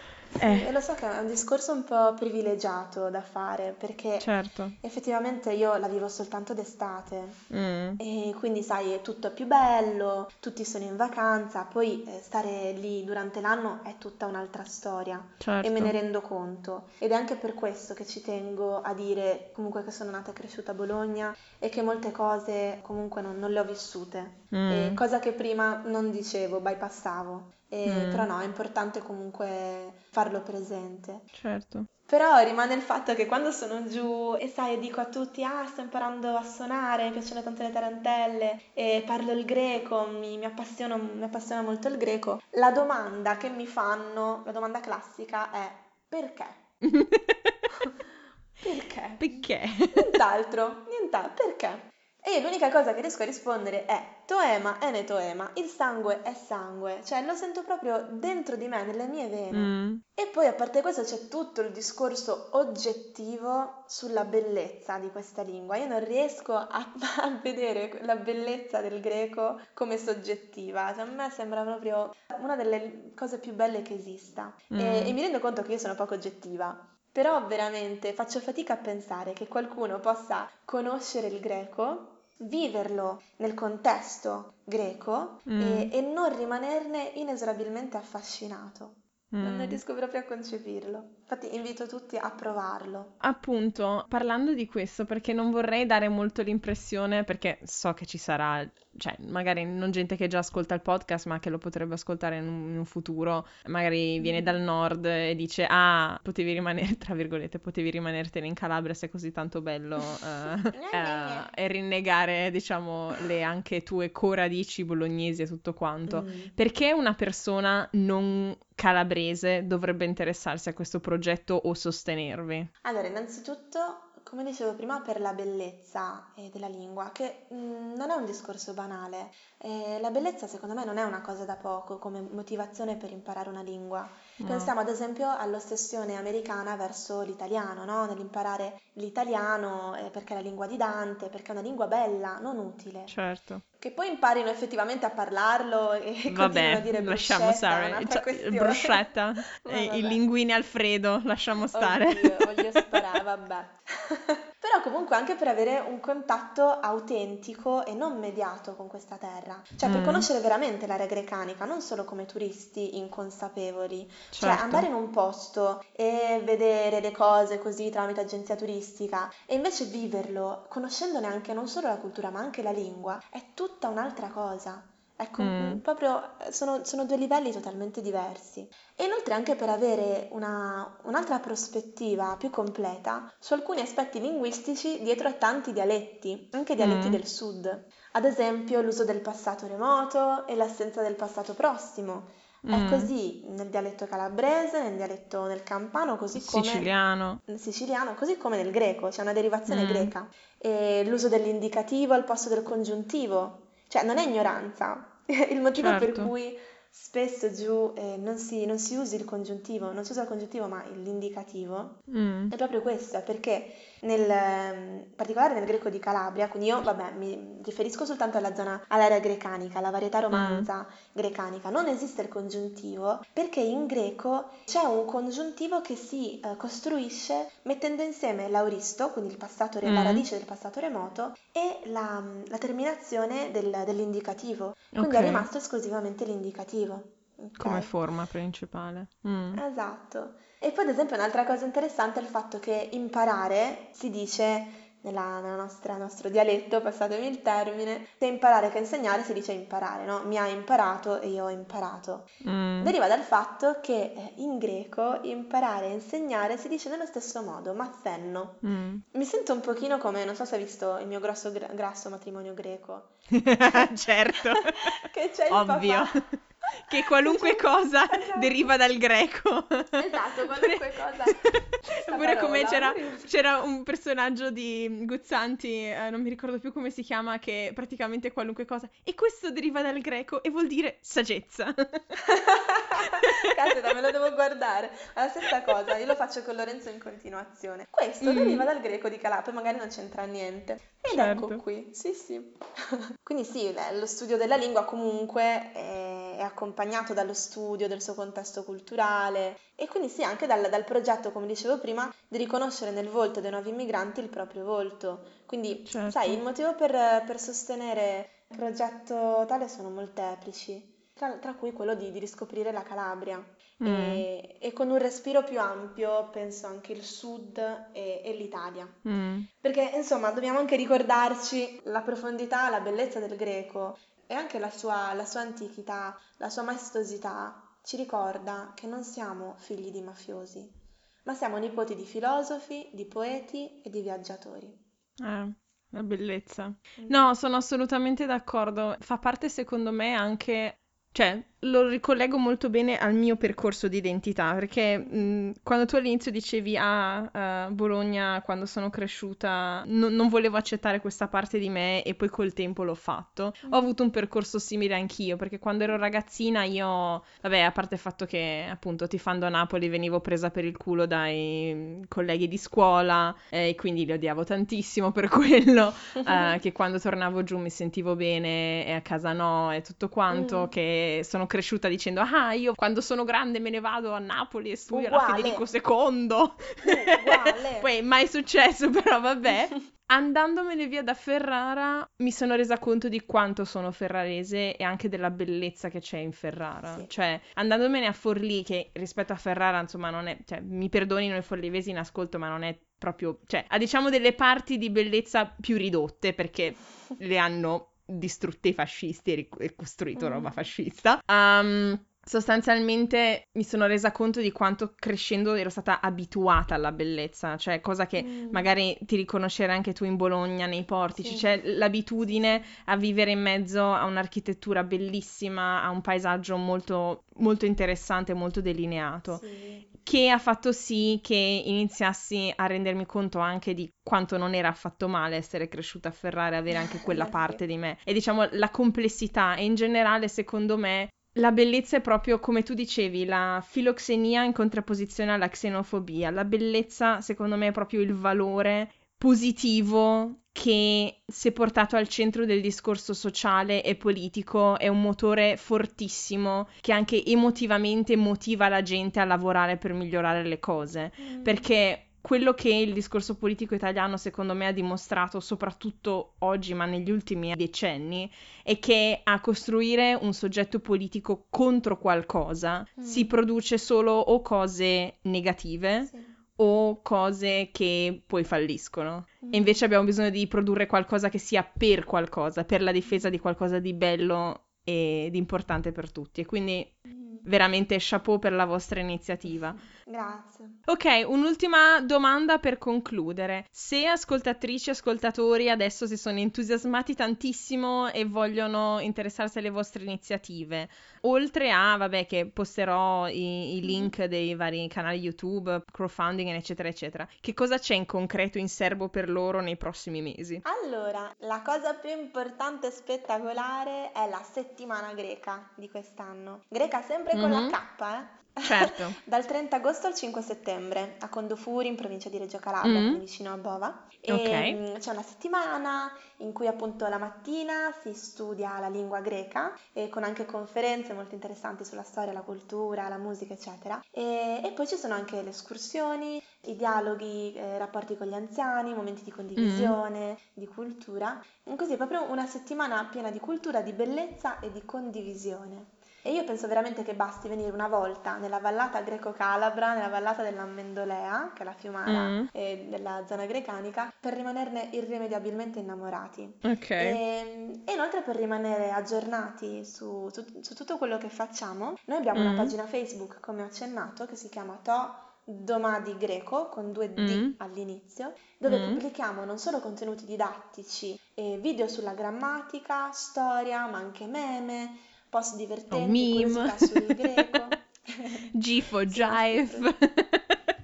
Eh, e lo so che è un discorso un po' privilegiato da fare, perché certo. effettivamente io la vivo soltanto d'estate. Mm, E quindi, sai, tutto è più bello, tutti sono in vacanza, poi eh, stare lì durante l'anno è tutta un'altra storia e me ne certo. rendo conto. Ed è anche per questo che ci tengo a dire comunque che sono nata e cresciuta a Bologna e che molte cose comunque non, non le ho vissute. Mm, cosa che prima non dicevo, bypassavo. E, però mm, no, è importante comunque farlo presente. certo. Però rimane il fatto che quando sono giù e sai, dico a tutti, ah, sto imparando a suonare, mi piacciono tanto le tarantelle e parlo il greco, mi, mi appassiona, mi appassiona molto il greco, la domanda che mi fanno, la domanda classica è perché? (laughs) (laughs) Perché? Perché? Nient'altro, nient'altro, perché? E io l'unica cosa che riesco a rispondere è toema è ne toema, il sangue è sangue, cioè lo sento proprio dentro di me, nelle mie vene. Mm, E poi a parte questo c'è tutto il discorso oggettivo sulla bellezza di questa lingua. Io non riesco a, (laughs) a vedere la bellezza del greco come soggettiva, cioè, a me sembra proprio una delle cose più belle che esista. E, e mm. mi rendo conto che io sono poco oggettiva, però veramente faccio fatica a pensare che qualcuno possa conoscere il greco, viverlo nel contesto greco Mm, e, e non rimanerne inesorabilmente affascinato. Non mm. riesco proprio a concepirlo. Infatti invito tutti a provarlo. Appunto, parlando di questo, perché non vorrei dare molto l'impressione, perché so che ci sarà, cioè, magari non gente che già ascolta il podcast, ma che lo potrebbe ascoltare in un, in un futuro, magari viene dal nord e dice, ah, potevi rimanere, (laughs) tra virgolette, potevi rimanertene in Calabria se è così tanto bello, (laughs) eh, eh, e rinnegare, diciamo, le anche tue coradici bolognesi e tutto quanto. Mm. Perché una persona non calabrese dovrebbe interessarsi a questo progetto o sostenervi? Allora, innanzitutto, come dicevo prima, per la bellezza eh, della lingua, che mm, non è un discorso banale. Eh, la bellezza, secondo me, non è una cosa da poco come motivazione per imparare una lingua. Pensiamo ad esempio all'ossessione americana verso l'italiano, no? Nell'imparare l'italiano eh, perché è la lingua di Dante, perché è una lingua bella, non utile. Certo. Che poi imparino effettivamente a parlarlo e (laughs) continuino a Vabbè, dire lasciamo stare. Cioè, questione. bruschetta Ma (laughs) e i vabbè. linguini Alfredo, lasciamo stare. Oddio, voglio sparare, vabbè. (laughs) Però comunque anche per avere un contatto autentico e non mediato con questa terra. Cioè per Mm. conoscere veramente l'area grecanica, non solo come turisti inconsapevoli. Cioè Certo. andare in un posto e vedere le cose così tramite agenzia turistica e invece viverlo, conoscendone anche non solo la cultura ma anche la lingua, è tutta un'altra cosa. Ecco, Mm. proprio eh, sono, sono due livelli totalmente diversi. E inoltre anche per avere una- un'altra prospettiva più completa su alcuni aspetti linguistici dietro a tanti dialetti, anche dialetti Mm. del sud. Ad esempio l'uso del passato remoto e l'assenza del passato prossimo. È Mm. così nel dialetto calabrese, nel dialetto nel campano, così come Siciliano. nel siciliano, così come nel greco, c'è una derivazione Mm. greca. E l'uso dell'indicativo al posto del congiuntivo, cioè non è ignoranza. (laughs) Il motivo per Certo. cui spesso giù eh, non si, non si usi il congiuntivo, non si usa il congiuntivo ma l'indicativo, Mm. è proprio questo, perché nel, ehm, in particolare nel greco di Calabria, quindi io vabbè mi riferisco soltanto alla zona, all'area grecanica, alla varietà romanza grecanica, non esiste il congiuntivo perché in greco c'è un congiuntivo che si eh, costruisce mettendo insieme l'auristo, quindi il passato re- la Mm. radice del passato remoto, e la, la terminazione del- dell'indicativo. Quindi Ok. è rimasto esclusivamente l'indicativo. Ok? Come forma principale. Mm. Esatto. E poi, ad esempio, un'altra cosa interessante è il fatto che imparare si dice nella, nella nostra- nel nostro dialetto, passatemi il termine, sia imparare che insegnare si dice imparare, no? Mi ha imparato e io ho imparato. Mm. Deriva dal fatto che eh, in greco imparare e insegnare si dice nello stesso modo, maffenno. Mm. Mi sento un pochino come, non so se hai visto il mio grosso, gra- grasso matrimonio greco, (laughs) certo. (laughs) che c'è il Ovvio. papà. Che qualunque cosa (laughs) Esatto. deriva dal greco. Esatto, (laughs) qualunque cosa. (laughs) Oppure come c'era, c'era un personaggio di Guzzanti, eh, non mi ricordo più come si chiama, che praticamente qualunque cosa. E questo deriva dal greco e vuol dire saggezza. Caspita, me lo devo guardare. È la stessa cosa, io lo faccio con Lorenzo in continuazione. Questo Mm. deriva dal greco di Calà, poi magari non c'entra niente. Ed Certo. ecco qui, sì sì. Quindi sì, lo studio della lingua comunque è, è accompagnato dallo studio del suo contesto culturale e quindi sì, anche dal, dal progetto, come dicevo prima, di riconoscere nel volto dei nuovi immigranti il proprio volto. Quindi, Certo. sai, il motivo per, per sostenere il progetto tale sono molteplici. Tra, tra cui quello di, di riscoprire la Calabria Mm. e, e con un respiro più ampio penso anche il sud e, e l'Italia. Mm. Perché insomma dobbiamo anche ricordarci la profondità, la bellezza del greco e anche la sua, la sua antichità, la sua maestosità ci ricorda che non siamo figli di mafiosi, ma siamo nipoti di filosofi, di poeti e di viaggiatori. Eh, la bellezza. No, sono assolutamente d'accordo. Fa parte, secondo me, anche. Cioè, lo ricollego molto bene al mio percorso di identità, perché mh, quando tu all'inizio dicevi, ah, a Bologna, quando sono cresciuta, no- non volevo accettare questa parte di me e poi col tempo l'ho fatto. Ho avuto un percorso simile anch'io, perché quando ero ragazzina io, vabbè, a parte il fatto che appunto tifando a Napoli venivo presa per il culo dai colleghi di scuola eh, e quindi li odiavo tantissimo per (laughs) quello, eh, (laughs) che quando tornavo giù mi sentivo bene e a casa no e tutto quanto, Mm. che sono cresciuta dicendo, ah, io quando sono grande me ne vado a Napoli e studio alla Uguale. Federico II. (laughs) Poi mai successo, però vabbè. (laughs) Andandomene via da Ferrara mi sono resa conto di quanto sono ferrarese e anche della bellezza che c'è in Ferrara. Sì. Cioè, andandomene a Forlì, che rispetto a Ferrara, insomma, non è... Cioè, mi perdonino i forlivesi in ascolto, ma non è proprio... Cioè, ha diciamo delle parti di bellezza più ridotte, perché le hanno distrutte i fascisti e, costruito Mm. roba fascista. Um, sostanzialmente mi sono resa conto di quanto crescendo ero stata abituata alla bellezza, cioè cosa che Mm. magari ti riconoscerai anche tu in Bologna, nei portici, Sì. c'è l'abitudine a vivere in mezzo a un'architettura bellissima, a un paesaggio molto, molto interessante, molto delineato Sì. Che ha fatto sì che iniziassi a rendermi conto anche di quanto non era affatto male essere cresciuta a Ferrara e avere anche (laughs) quella parte di me. E diciamo la complessità e in generale, secondo me, la bellezza è proprio come tu dicevi, la filoxenia in contrapposizione alla xenofobia. La bellezza, secondo me, è proprio il valore positivo che, se portato al centro del discorso sociale e politico, è un motore fortissimo che anche emotivamente motiva la gente a lavorare per migliorare le cose. Mm. Perché quello che il discorso politico italiano, secondo me, ha dimostrato, soprattutto oggi, ma negli ultimi decenni, è che a costruire un soggetto politico contro qualcosa Mm. si produce solo o cose negative Sì. O cose che poi falliscono. Mm. E invece abbiamo bisogno di produrre qualcosa che sia per qualcosa, per la difesa di qualcosa di bello ed importante per tutti. E quindi Mm. veramente chapeau per la vostra iniziativa. Grazie. Ok, un'ultima domanda per concludere. Se ascoltatrici e ascoltatori adesso si sono entusiasmati tantissimo e vogliono interessarsi alle vostre iniziative, oltre a, vabbè, che posterò i, i link dei vari canali YouTube, crowdfunding, eccetera, eccetera, che cosa c'è in concreto in serbo per loro nei prossimi mesi? Allora, la cosa più importante e spettacolare è la settimana greca di quest'anno. Greca sempre con Mhm. la K, eh? Certo. (laughs) Dal 30 agosto al 5 settembre a Condofuri, in provincia di Reggio Calabria, Mm. vicino a Bova. E Ok. mm, c'è una settimana in cui appunto la mattina si studia la lingua greca e con anche conferenze molto interessanti sulla storia, la cultura, la musica, eccetera. E, e poi ci sono anche le escursioni, i dialoghi, eh, rapporti con gli anziani, momenti di condivisione, di cultura. Così è proprio una settimana piena di cultura, di bellezza e di condivisione. E io penso veramente che basti venire una volta nella vallata greco-calabra, nella vallata dell'Ammendolea, che è la fiumara Mm. eh, della zona grecanica, per rimanerne irrimediabilmente innamorati. Ok. E, e inoltre per rimanere aggiornati su, su- su tutto quello che facciamo, noi abbiamo una Mm. pagina Facebook, come ho accennato, che si chiama To Domadi Greco, con due D Mm. all'inizio, dove Mm. pubblichiamo non solo contenuti didattici, e video sulla grammatica, storia, ma anche meme, post divertenti, Oh, meme. sul greco. (laughs) Gifo, Sì, jive.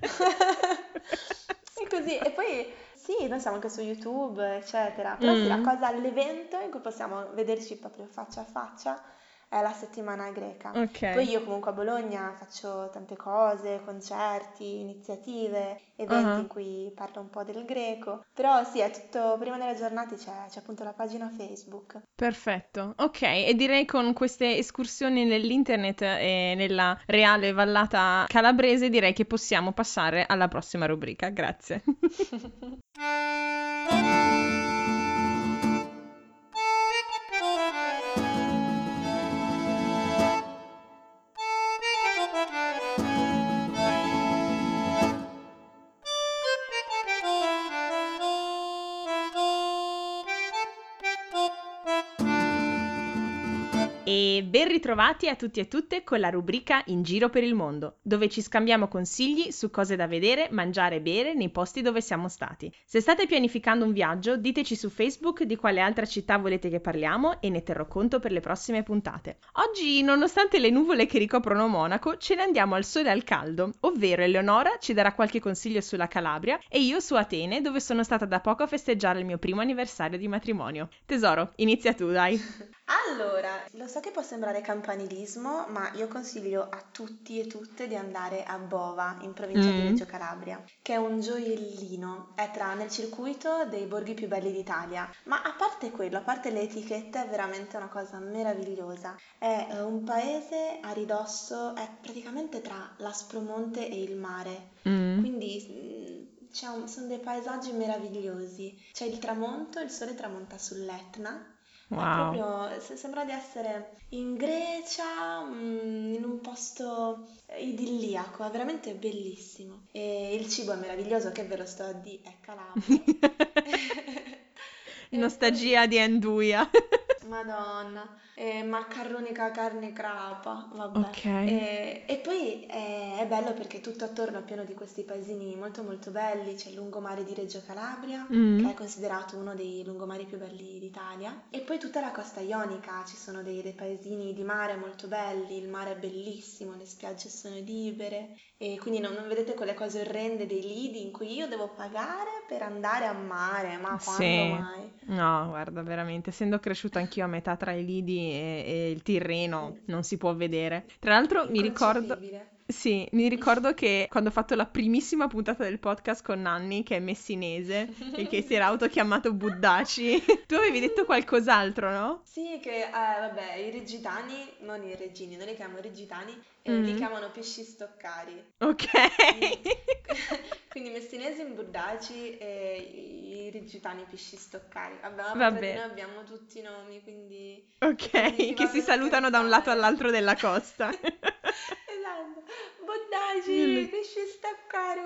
(laughs) e così, e poi sì, noi siamo anche su YouTube, eccetera. Però sì, la Mm. cosa, l'evento in cui possiamo vederci proprio faccia a faccia è la settimana greca. Ok. Poi io comunque a Bologna faccio tante cose, concerti, iniziative, eventi Ah. in cui parlo un po' del greco. Però sì, è tutto, per rimanere aggiornati c'è, c'è appunto la pagina Facebook. Perfetto, ok, e direi con queste escursioni nell'internet e nella reale vallata calabrese direi che possiamo passare alla prossima rubrica, grazie. (laughs) ritrovati a tutti e tutte con la rubrica In giro per il mondo, dove ci scambiamo consigli su cose da vedere, mangiare e bere nei posti dove siamo stati. Se state pianificando un viaggio, diteci su Facebook di quale altra città volete che parliamo e ne terrò conto per le prossime puntate. Oggi, nonostante le nuvole che ricoprono Monaco, ce ne andiamo al sole e al caldo, ovvero Eleonora ci darà qualche consiglio sulla Calabria e io su Atene, dove sono stata da poco a festeggiare il mio primo anniversario di matrimonio. Tesoro, inizia tu, dai. (laughs) Allora, lo so che può sembrare campanilismo, ma io consiglio a tutti e tutte di andare a Bova, in provincia di Mm. Reggio Calabria, che è un gioiellino, è tra nel circuito dei borghi più belli d'Italia. Ma a parte quello, a parte le etichette, è veramente una cosa meravigliosa. È eh, un paese a ridosso, è praticamente tra l'Aspromonte e il mare. Mm. Quindi mm, c'è un- sono dei paesaggi meravigliosi. C'è il tramonto, il sole tramonta sull'Etna. Wow. proprio, se- sembra di essere in Grecia, mm, in un posto idilliaco, è veramente bellissimo. E il cibo è meraviglioso, che ve lo sto a dire, è Calabria. (laughs) (laughs) E Nostalgia di Anduia. poi- Madonna, e maccaronica carne crapa, vabbè. Ok. E, e poi è, è bello perché tutto attorno è pieno di questi paesini molto molto belli, c'è il lungomare di Reggio Calabria, Mm. che è considerato uno dei lungomari più belli d'Italia, e poi tutta la costa ionica, ci sono dei, dei paesini di mare molto belli, il mare è bellissimo, le spiagge sono libere, e quindi non, non vedete quelle cose orrende dei lidi in cui io devo pagare per andare a mare, ma quando Sì. mai? No, guarda, veramente, essendo cresciuta anch'io a metà tra i lidi e, e il Tirreno, non si può vedere. Tra l'altro mi ricordo. Sì, mi ricordo che quando ho fatto la primissima puntata del podcast con Nanni, che è messinese, e che si era autochiamato Buddaci, (laughs) tu avevi detto qualcos'altro, no? Sì, che eh, vabbè, i regitani, non i regini, noi li chiamiamo regitani, e li Mm. chiamano pesci stoccari. Ok. Quindi (laughs) messinesi in burdaci e i rigitani pesci stoccari. Vabbè, ma Vabbè. perché noi abbiamo tutti i nomi, quindi... Ok, quindi si che si salutano da un lato all'altro della costa. (laughs) Esatto. Burdaci, Belli- pesci stoccari.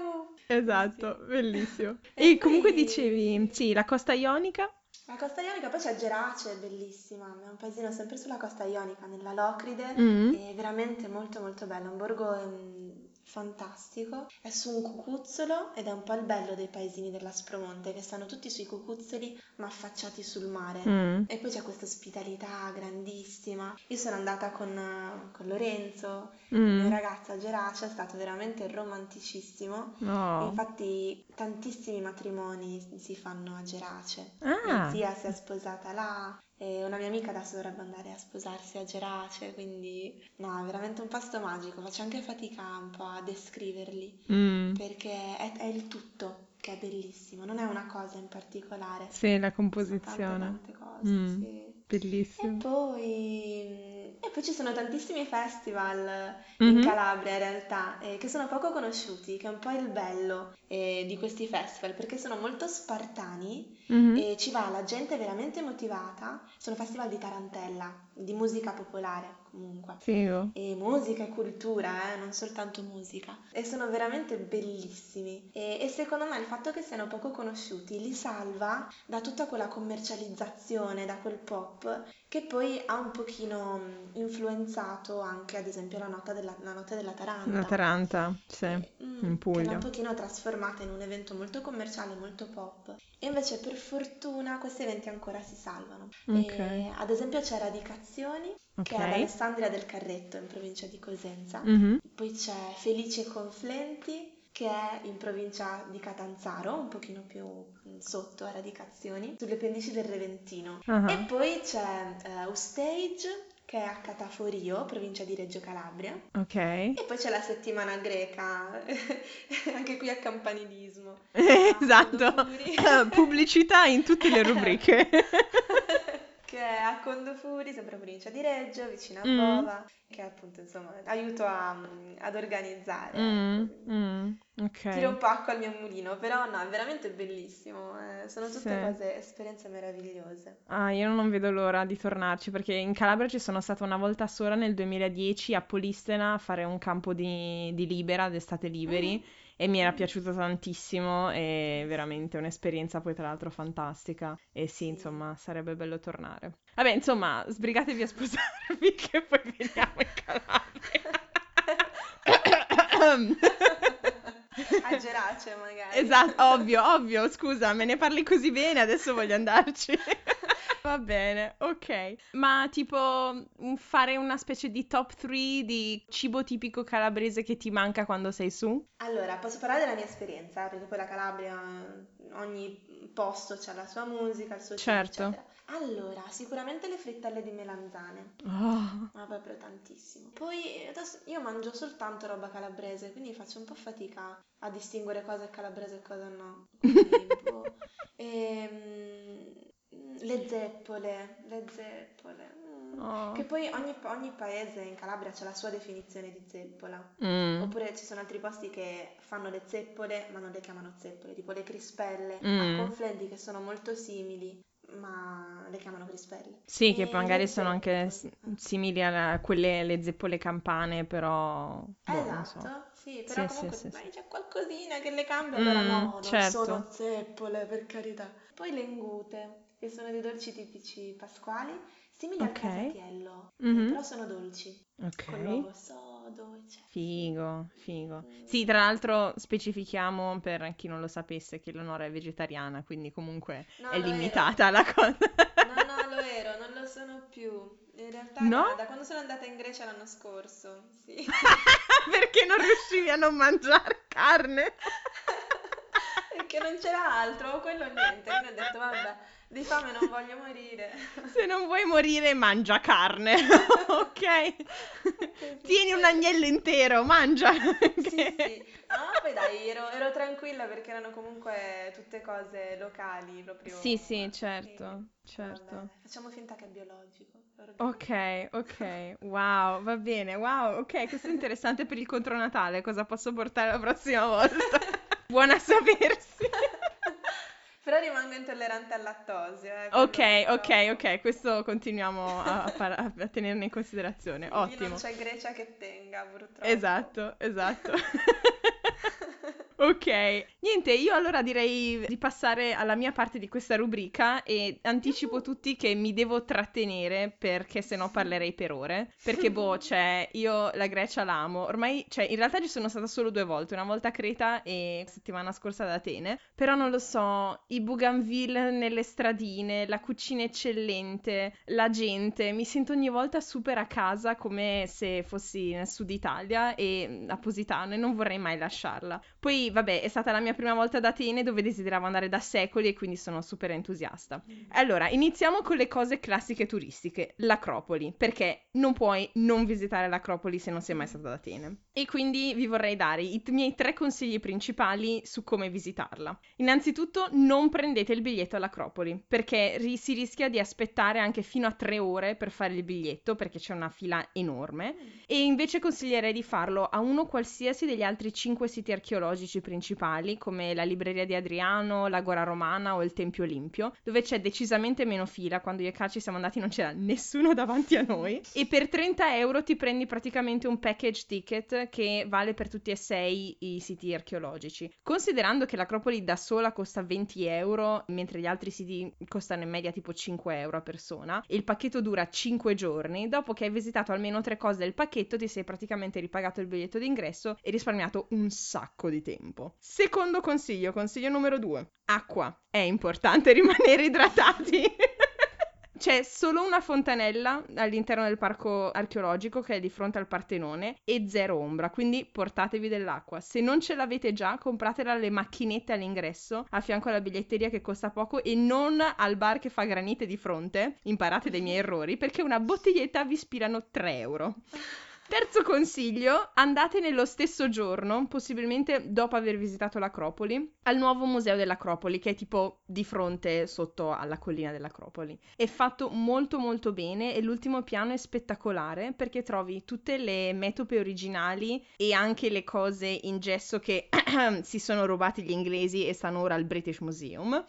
Esatto, bellissimo. E E comunque poi- dicevi, sì, la costa ionica? La costa ionica, poi c'è Gerace, bellissima, è un paesino sempre sulla costa ionica, nella Locride, Mm. è veramente molto molto bello, è un borgo ehm, fantastico, è su un cucuzzolo ed è un po' il bello dei paesini dell'Aspromonte, che stanno tutti sui cucuzzoli ma affacciati sul mare. Mm. E poi c'è questa ospitalità grandissima. Io sono andata con, eh, con Lorenzo, Mm. ragazzo a Gerace, è stato veramente romanticissimo. Oh. Infatti tantissimi matrimoni si fanno a Gerace. Ah. Mia zia si è sposata là e una mia amica adesso dovrebbe andare a sposarsi a Gerace, quindi no, è veramente un posto magico. Faccio anche fatica un po' a descriverli Mm. perché è, è il tutto che è bellissimo, non è una cosa in particolare. Sì, la Sono tante composizione. tante cose, Mm. sì. E Bellissimo. poi, e poi ci sono tantissimi festival in Mhm. Calabria in realtà eh, che sono poco conosciuti, che è un po' il bello eh, di questi festival perché sono molto spartani Mhm. e ci va la gente veramente motivata. Sono festival di tarantella, di musica popolare comunque. Figo. E musica e cultura, eh, non soltanto musica. E sono veramente bellissimi. E, e secondo me il fatto che siano poco conosciuti li salva da tutta quella commercializzazione, da quel pop, che poi ha un pochino mh, influenzato anche, ad esempio, la, nota della, la notte della Taranta. La Taranta, sì, Mm, in Che l'ha Puglia. un pochino trasformata in un evento molto commerciale, molto pop. E invece, per fortuna, questi eventi ancora si salvano. Ok. E, ad esempio, c'è Radicazioni, che è ad. Alessandria del Carretto, in provincia di Cosenza. Mhm. Poi c'è Felice Conflenti, che è in provincia di Catanzaro, un pochino più mm, sotto a Radicazioni, sulle pendici del Reventino. Ah. E poi c'è eh, Ustage, che è a Cataforio, provincia di Reggio Calabria. Ok. E poi c'è la settimana greca, (laughs) anche qui a campanilismo. (laughs) Esatto. (laughs) Pubblicità in tutte le rubriche. Che è a Condofuri, sempre provincia di Reggio, vicino a Mm. Bova, che appunto insomma aiuto a- ad organizzare. Mm, ecco. mm, ok. Tiro un po' acqua al mio mulino, però no, è veramente bellissimo, eh, sono tutte Sì. cose, esperienze meravigliose. Ah, io non vedo l'ora di tornarci perché in Calabria ci sono stata una volta sola nel 2010 a Polistena a fare un campo di, di libera, d'estate liberi, e mi era piaciuto tantissimo e veramente un'esperienza poi tra l'altro fantastica. E sì, Sì. insomma, sarebbe bello tornare. Vabbè, insomma, sbrigatevi a sposarvi (laughs) che poi veniamo in Calabria. (coughs) A Gerace magari. Esatto, ovvio, ovvio, scusa, me ne parli così bene, adesso voglio andarci. (laughs) Va bene, ok. Ma tipo mm, fare una specie di top 3 di cibo tipico calabrese che ti manca quando sei su? Allora, posso parlare della mia esperienza, perché poi la Calabria, ogni posto c'ha la sua musica, il suo cibo, Certo. eccetera. Allora, sicuramente le frittelle di melanzane, Oh, ma proprio tantissimo. Poi adesso io mangio soltanto roba calabrese, quindi faccio un po' fatica a distinguere cosa è calabrese e cosa no. (laughs) Quindi, boh. Ehm, le zeppole, le zeppole. mm. oh. Che poi ogni, ogni paese in Calabria ha la sua definizione di zeppola. Mm, Oppure ci sono altri posti che fanno le zeppole, ma non le chiamano zeppole, tipo le crispelle Mm. a Conflenti che sono molto simili, ma le chiamano crispelle. Sì, che E magari le sono anche simili a quelle, le zeppole campane, però... boh, non so. Esatto, sì, però Sì, comunque sì, magari sì. c'è qualcosina che le cambia, Mm, no, non certo. sono zeppole, per carità. Poi le ngute, che sono dei dolci tipici pasquali, simili al Ok. casatiello, Mhm. però sono dolci, con Ok. l'uovo sodo, eccetera. Figo, figo. Mm. Sì, tra l'altro specifichiamo per chi non lo sapesse che Leonora è vegetariana, quindi comunque No, è lo ero. limitata la cosa. No, no, (laughs) lo ero, non lo sono più. In realtà No? da, da quando sono andata in Grecia l'anno scorso, sì. (laughs) Perché non riuscivi a non mangiare carne? (laughs) Perché non c'era altro, quello niente. Quindi ho detto, vabbè, di fame non voglio morire. (laughs) Se non vuoi morire, mangia carne, (laughs) ok? Tieni un agnello intero, mangia. Sì, sì. No, poi dai, ero, ero tranquilla perché erano comunque tutte cose locali, proprio. Sì, sì, certo, Quindi, certo. vabbè, facciamo finta che è biologico. Ok, ok, wow, va bene, wow, ok, questo è interessante per il contronatale, cosa posso portare la prossima volta? (laughs) Buona a sapersi. (laughs) Però rimango intollerante al lattosio. Eh, Ok, ok, ok, questo continuiamo a, a par- a tenerne in considerazione, Quindi ottimo. non c'è Grecia che tenga, purtroppo. Esatto, esatto. (laughs) Ok, Niente, io allora direi di passare alla mia parte di questa rubrica e anticipo tutti che mi devo trattenere perché sennò parlerei per ore. Perché boh, (laughs) cioè, io la Grecia l'amo. Ormai, cioè, in realtà ci sono stata solo due volte, una volta a Creta e settimana scorsa ad Atene. Però non lo so, i bougainville nelle stradine, la cucina eccellente, la gente, mi sento ogni volta super a casa come se fossi nel sud Italia e a Positano e non vorrei mai lasciarla. Poi, vabbè, è stata la mia prima volta ad Atene dove desideravo andare da secoli e quindi sono super entusiasta. Allora, iniziamo con le cose classiche turistiche, l'Acropoli, perché non puoi non visitare l'Acropoli se non sei mai stato ad Atene. E quindi vi vorrei dare i miei tre consigli principali su come visitarla. Innanzitutto, non prendete il biglietto all'Acropoli, perché ri- si rischia di aspettare anche fino a tre ore per fare il biglietto, perché c'è una fila enorme. E invece consiglierei di farlo a uno qualsiasi degli altri cinque siti archeologici principali, come la libreria di Adriano, l'Agora Romana o il Tempio Olimpio, dove c'è decisamente meno fila. Quando io e Caci siamo andati non c'era nessuno (laughs) davanti a noi. E per 30 euro ti prendi praticamente un package ticket che vale per tutti e sei i siti archeologici. Considerando che l'Acropoli da sola costa 20 euro, mentre gli altri siti costano in media tipo 5 euro a persona, e il pacchetto dura 5 giorni, dopo che hai visitato almeno tre cose del pacchetto ti sei praticamente ripagato il biglietto d'ingresso e risparmiato un sacco di tempo. Secondo consiglio, consiglio numero 2. Acqua. È importante (laughs) rimanere idratati. C'è solo una fontanella all'interno del parco archeologico che è di fronte al Partenone e zero ombra, quindi portatevi dell'acqua. Se non ce l'avete già, compratela alle macchinette all'ingresso a fianco alla biglietteria che costa poco e non al bar che fa granite di fronte. Imparate dai miei errori perché una bottiglietta vi ispirano 3 euro. Terzo consiglio, andate nello stesso giorno, possibilmente dopo aver visitato l'Acropoli, al nuovo museo dell'Acropoli, che è tipo di fronte sotto alla collina dell'Acropoli. È fatto molto molto bene e l'ultimo piano è spettacolare perché trovi tutte le metope originali e anche le cose in gesso che (clears throat) (clears throat) si sono rubati gli inglesi e stanno ora al British Museum.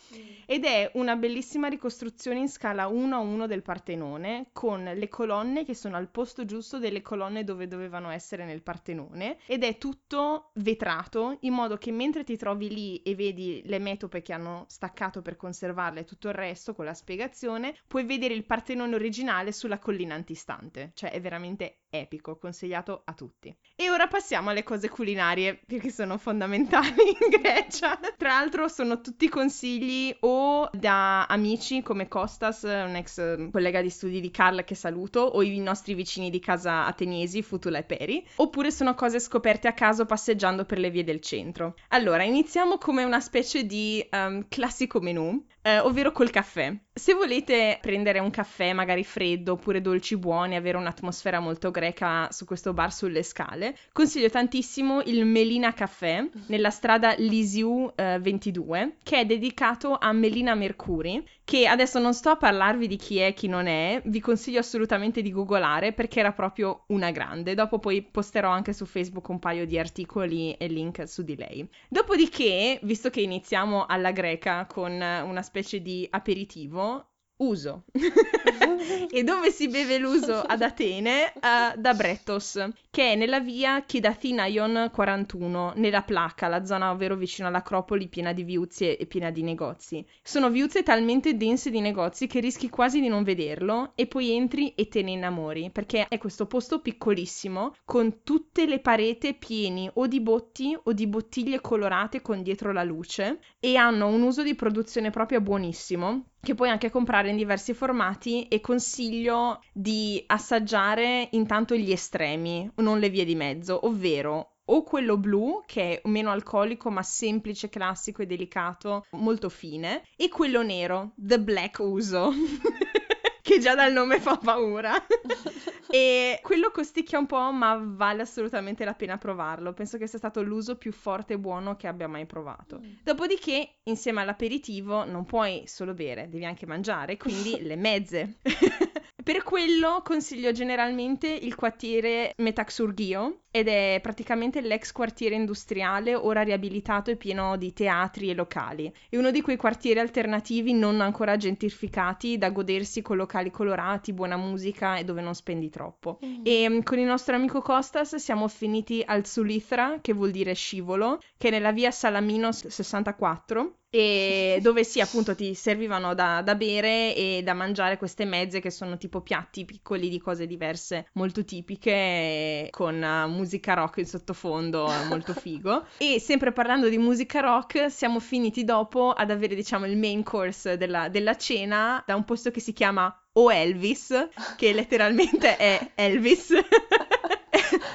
Ed è una bellissima ricostruzione in scala 1 a 1 del Partenone, con le colonne che sono al posto giusto delle colonne dove dovevano essere nel Partenone. Ed è tutto vetrato in modo che mentre ti trovi lì e vedi le metope che hanno staccato per conservarle e tutto il resto con la spiegazione, puoi vedere il Partenone originale sulla collina antistante, cioè è veramente epico, consigliato a tutti. E ora passiamo alle cose culinarie perché sono fondamentali (laughs) in Grecia. Tra l'altro sono tutti consigli o da amici come Costas, un ex collega di studi di Carl che saluto, o i nostri vicini di casa ateniesi, Futula e Peri, oppure sono cose scoperte a caso passeggiando per le vie del centro. Allora, iniziamo come una specie di um, classico menù eh, ovvero col caffè. Se volete prendere un caffè magari freddo oppure dolci buoni, avere un'atmosfera molto greca su questo bar sulle scale, consiglio tantissimo il Melina Caffè nella strada Lisiu eh, 22, che è dedicato a Melina Mercuri, che adesso non sto a parlarvi di chi è e chi non è, vi consiglio assolutamente di googolare perché era proprio una grande. Dopo poi posterò anche su Facebook un paio di articoli e link su di lei. Dopodiché, visto che iniziamo alla greca con una specie di aperitivo, uso. (laughs) e dove si beve l'uso ad Atene? Uh, da Brettos, che è nella via Kidathinaion 41, nella Placa, la zona ovvero vicino all'Acropoli piena di viuzze e piena di negozi. Sono viuzze talmente dense di negozi che rischi quasi di non vederlo e poi entri e te ne innamori, perché è questo posto piccolissimo con tutte le pareti pieni o di botti o di bottiglie colorate con dietro la luce e hanno un uso di produzione proprio buonissimo che puoi anche comprare in diversi formati e consiglio di assaggiare intanto gli estremi, non le vie di mezzo, ovvero o quello blu, che è meno alcolico ma semplice, classico e delicato, molto fine, e quello nero, the black uso. (laughs) che già dal nome fa paura. (laughs) e (laughs) quello costicchia un po', ma vale assolutamente la pena provarlo. Penso che sia stato l'uso più forte e buono che abbia mai provato. Mm. Dopodiché, insieme all'aperitivo, non puoi solo bere, devi anche mangiare, quindi (laughs) le mezze. (laughs) Per quello consiglio generalmente il quartiere Metaxurghio, ed è praticamente l'ex quartiere industriale ora riabilitato e pieno di teatri e locali. È uno di quei quartieri alternativi non ancora gentrificati da godersi con locali colorati, buona musica e dove non spendi troppo. Mm. E con il nostro amico Costas siamo finiti al Sulithra, che vuol dire scivolo, che è nella via Salamino 64 e (laughs) dove sì, appunto, ti servivano da, da, bere e da mangiare queste mezze che sono tipo piatti piccoli di cose diverse, molto tipiche, con uh, musica rock in sottofondo, molto figo. (laughs) e sempre parlando di musica rock, siamo finiti dopo ad avere, diciamo, il main course della, della cena da un posto che si chiama O Elvis, che letteralmente è Elvis. (laughs)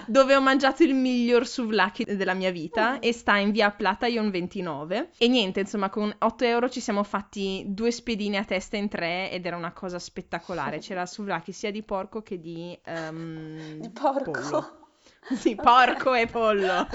dove ho mangiato il miglior souvlaki della mia vita e sta in via Plataion 29. E niente, insomma, con 8 euro ci siamo fatti due spiedine a testa in tre ed era una cosa spettacolare. (laughs) C'era souvlaki sia di porco che di... Um, di porco? Pollo. (laughs) Sì, porco e pollo,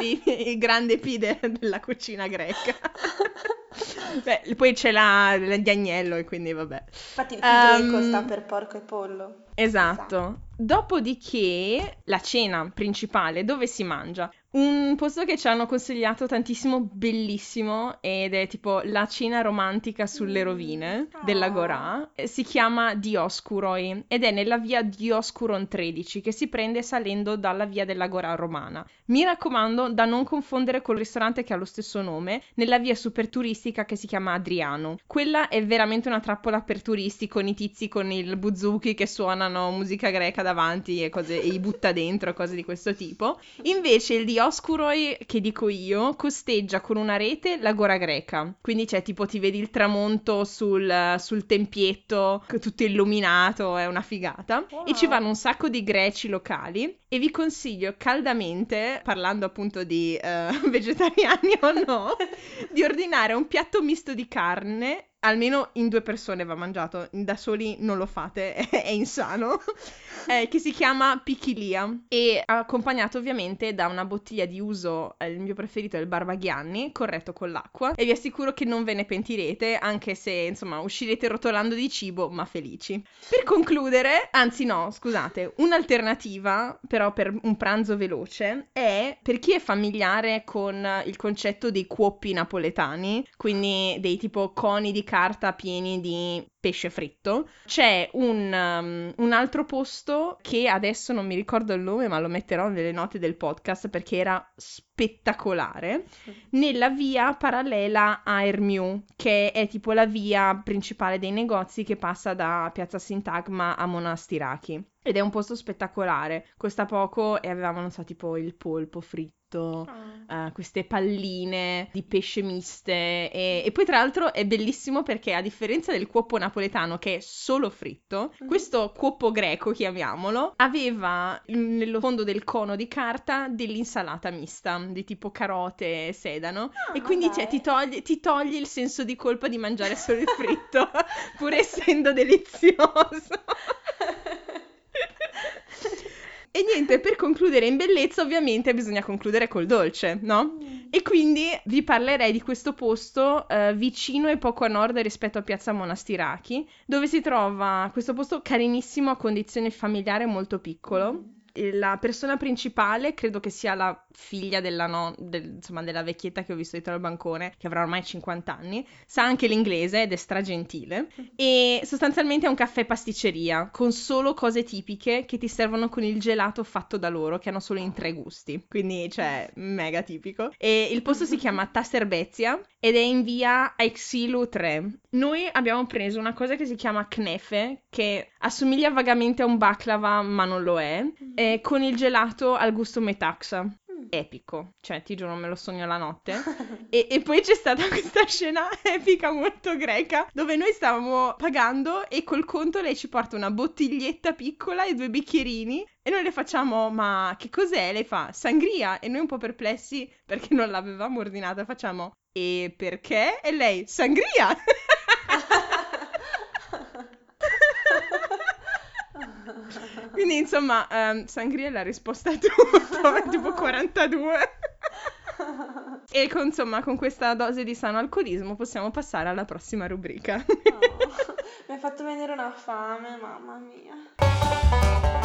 il, il grande P della cucina greca. (laughs) Beh, poi c'è la, la di agnello e quindi vabbè. Infatti il P um, greco sta per porco e pollo. Esatto. Dopodiché la cena principale, dove si mangia? Un posto che ci hanno consigliato tantissimo, bellissimo, ed è tipo la cena romantica sulle mm. rovine oh. della Gorà. Si chiama Dioscuroi ed è nella via Dioscuron 13 che si prende salendo dalla via della Gorà romana. Mi raccomando da non confondere col ristorante che ha lo stesso nome, nella via super turistica che si chiama Adriano. Quella è veramente una trappola per turisti con i tizi con il buzuki che suonano musica greca davanti e, cose, e i butta dentro, cose di questo tipo. Invece il Dioscuroi, che dico io, costeggia con una rete la gora greca. Quindi c'è tipo ti vedi il tramonto sul, sul tempietto, tutto illuminato, è una figata. Wow. E ci vanno un sacco di greci locali e vi consiglio caldamente, parlando appunto di uh, (laughs) vegetariani o no, (laughs) di ordinare un piatto misto di carne almeno in due persone va mangiato, da soli non lo fate, (laughs) è, insano, eh, che si chiama Pichilia. E accompagnato ovviamente da una bottiglia di uso, eh, il mio preferito è il Barbaghianni, corretto con l'acqua. E vi assicuro che non ve ne pentirete, anche se insomma uscirete rotolando di cibo, ma felici. Per concludere, anzi no, scusate, un'alternativa però per un pranzo veloce è per chi è familiare con il concetto dei cuoppi napoletani, quindi dei tipo coni di carta pieni di pesce fritto. C'è un, um, un, altro posto che adesso non mi ricordo il nome, ma lo metterò nelle note del podcast perché era spettacolare. Nella via parallela a Ermiu, che è tipo la via principale dei negozi che passa da Piazza Sintagma a Monastirachi. Ed è un posto spettacolare. Costa poco e avevamo, non so, tipo il polpo fritto fatto uh, queste palline di pesce miste e, e, poi tra l'altro è bellissimo perché a differenza del cuoppo napoletano che è solo fritto, mm. questo cuoppo greco, chiamiamolo, aveva nello fondo del cono di carta dell'insalata mista di tipo carote e sedano oh, e quindi cioè, ti, togli, ti togli il senso di colpa di mangiare solo il fritto (laughs) pur essendo delizioso. (laughs) E niente, per concludere in bellezza, ovviamente bisogna concludere col dolce, no? E quindi vi parlerei di questo posto eh, vicino e poco a nord rispetto a Piazza Monastirachi, dove si trova questo posto carinissimo a condizione familiare molto piccolo. La persona principale credo che sia la figlia della, no, del, insomma, della vecchietta che ho visto dietro al bancone, che avrà ormai 50 anni, sa anche l'inglese ed è stragentile e sostanzialmente è un caffè pasticceria con solo cose tipiche che ti servono con il gelato fatto da loro, che hanno solo in tre gusti, quindi cioè mega tipico. E il posto si chiama Tasserbezia ed è in via Aixilu 3. Noi abbiamo preso una cosa che si chiama knefe, che assomiglia vagamente a un baklava ma non lo è, eh, con il gelato al gusto metaxa epico, cioè ti giuro me lo sogno la notte. (laughs) e, e, poi c'è stata (laughs) questa scena epica molto greca dove noi stavamo pagando e col conto lei ci porta una bottiglietta piccola e due bicchierini e noi le facciamo ma che cos'è? Lei fa sangria e noi un po' perplessi perché non l'avevamo ordinata facciamo e perché? E lei sangria! (laughs) (laughs) Quindi insomma, um, Sangria è la risposta a tutto, tipo 42. e con, insomma, con questa dose di sano alcolismo possiamo passare alla prossima rubrica. oh, mi hai fatto venire una fame, mamma mia.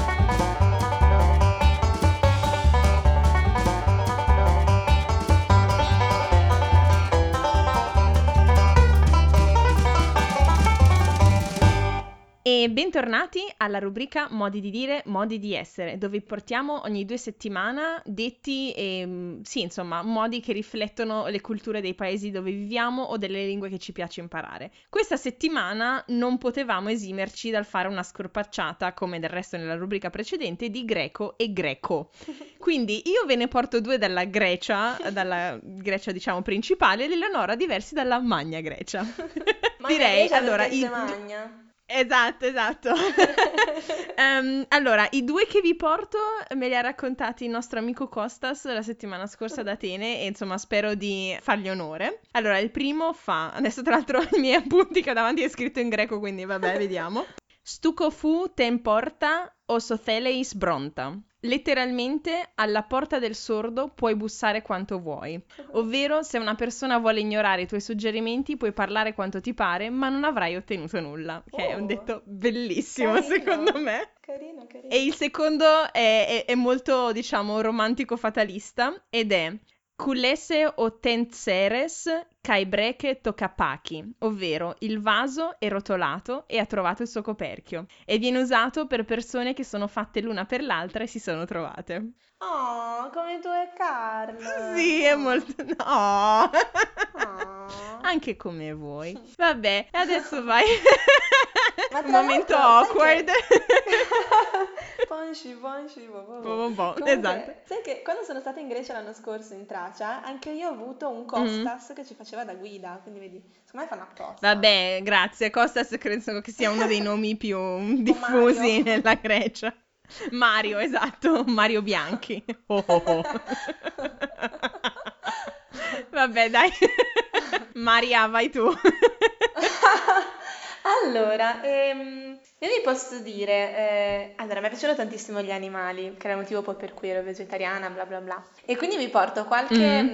E bentornati alla rubrica Modi di dire, modi di essere, dove portiamo ogni due settimane detti e mm, sì, insomma, modi che riflettono le culture dei paesi dove viviamo o delle lingue che ci piace imparare. Questa settimana non potevamo esimerci dal fare una scorpacciata, come del resto nella rubrica precedente, di greco e greco. (laughs) Quindi io ve ne porto due dalla Grecia, dalla Grecia diciamo principale, e l'Eleonora diversi dalla Magna Grecia. (laughs) Direi, Grecia allora, i magna. Esatto, esatto. (laughs) Ehm, allora, i due che vi porto me li ha raccontati il nostro amico Costas la settimana scorsa ad Atene e insomma spero di fargli onore. Allora, il primo fa, adesso tra l'altro (laughs) i miei appunti che ho davanti è scritto in greco, quindi vabbè, vediamo. (laughs) Stuco fu ten porta o sotheleis bronta. Letteralmente, alla porta del sordo puoi bussare quanto vuoi. (laughs) Ovvero, se una persona vuole ignorare i tuoi suggerimenti, puoi parlare quanto ti pare, ma non avrai ottenuto nulla. Che è un Oh. detto bellissimo, Carino. secondo me. Carino, carino. E il secondo è, è- è molto, diciamo, romantico fatalista ed è Culese o tentseres kai breche tocapaki, ovvero il vaso è rotolato e ha trovato il suo coperchio e viene usato per persone che sono fatte l'una per l'altra e si sono trovate. Oh, come tu e Carlo. Sì, è molto... No! Oh. (laughs) Anche come voi. Vabbè, adesso vai. (laughs) Un momento awkward. (laughs) Ponci, ponci, bo, bo, bo. Bo, bo, bo. Comunque, Esatto. Sai che quando sono stata in Grecia l'anno scorso in Tracia, anche io ho avuto Mm. un Costas che ci faceva da guida, quindi vedi, secondo me fanno apposta. Vabbè, grazie. Costas credo che sia uno dei nomi più (laughs) diffusi nella Grecia. Mario, esatto, Mario Bianchi. (laughs) Oh, oh, oh. Vabbè, dai. Maria, vai tu. Allora, ehm, io vi posso dire, eh, allora, mi piacciono tantissimo gli animali, che era il motivo poi per cui ero vegetariana, bla bla bla. E quindi vi porto qualche Mhm.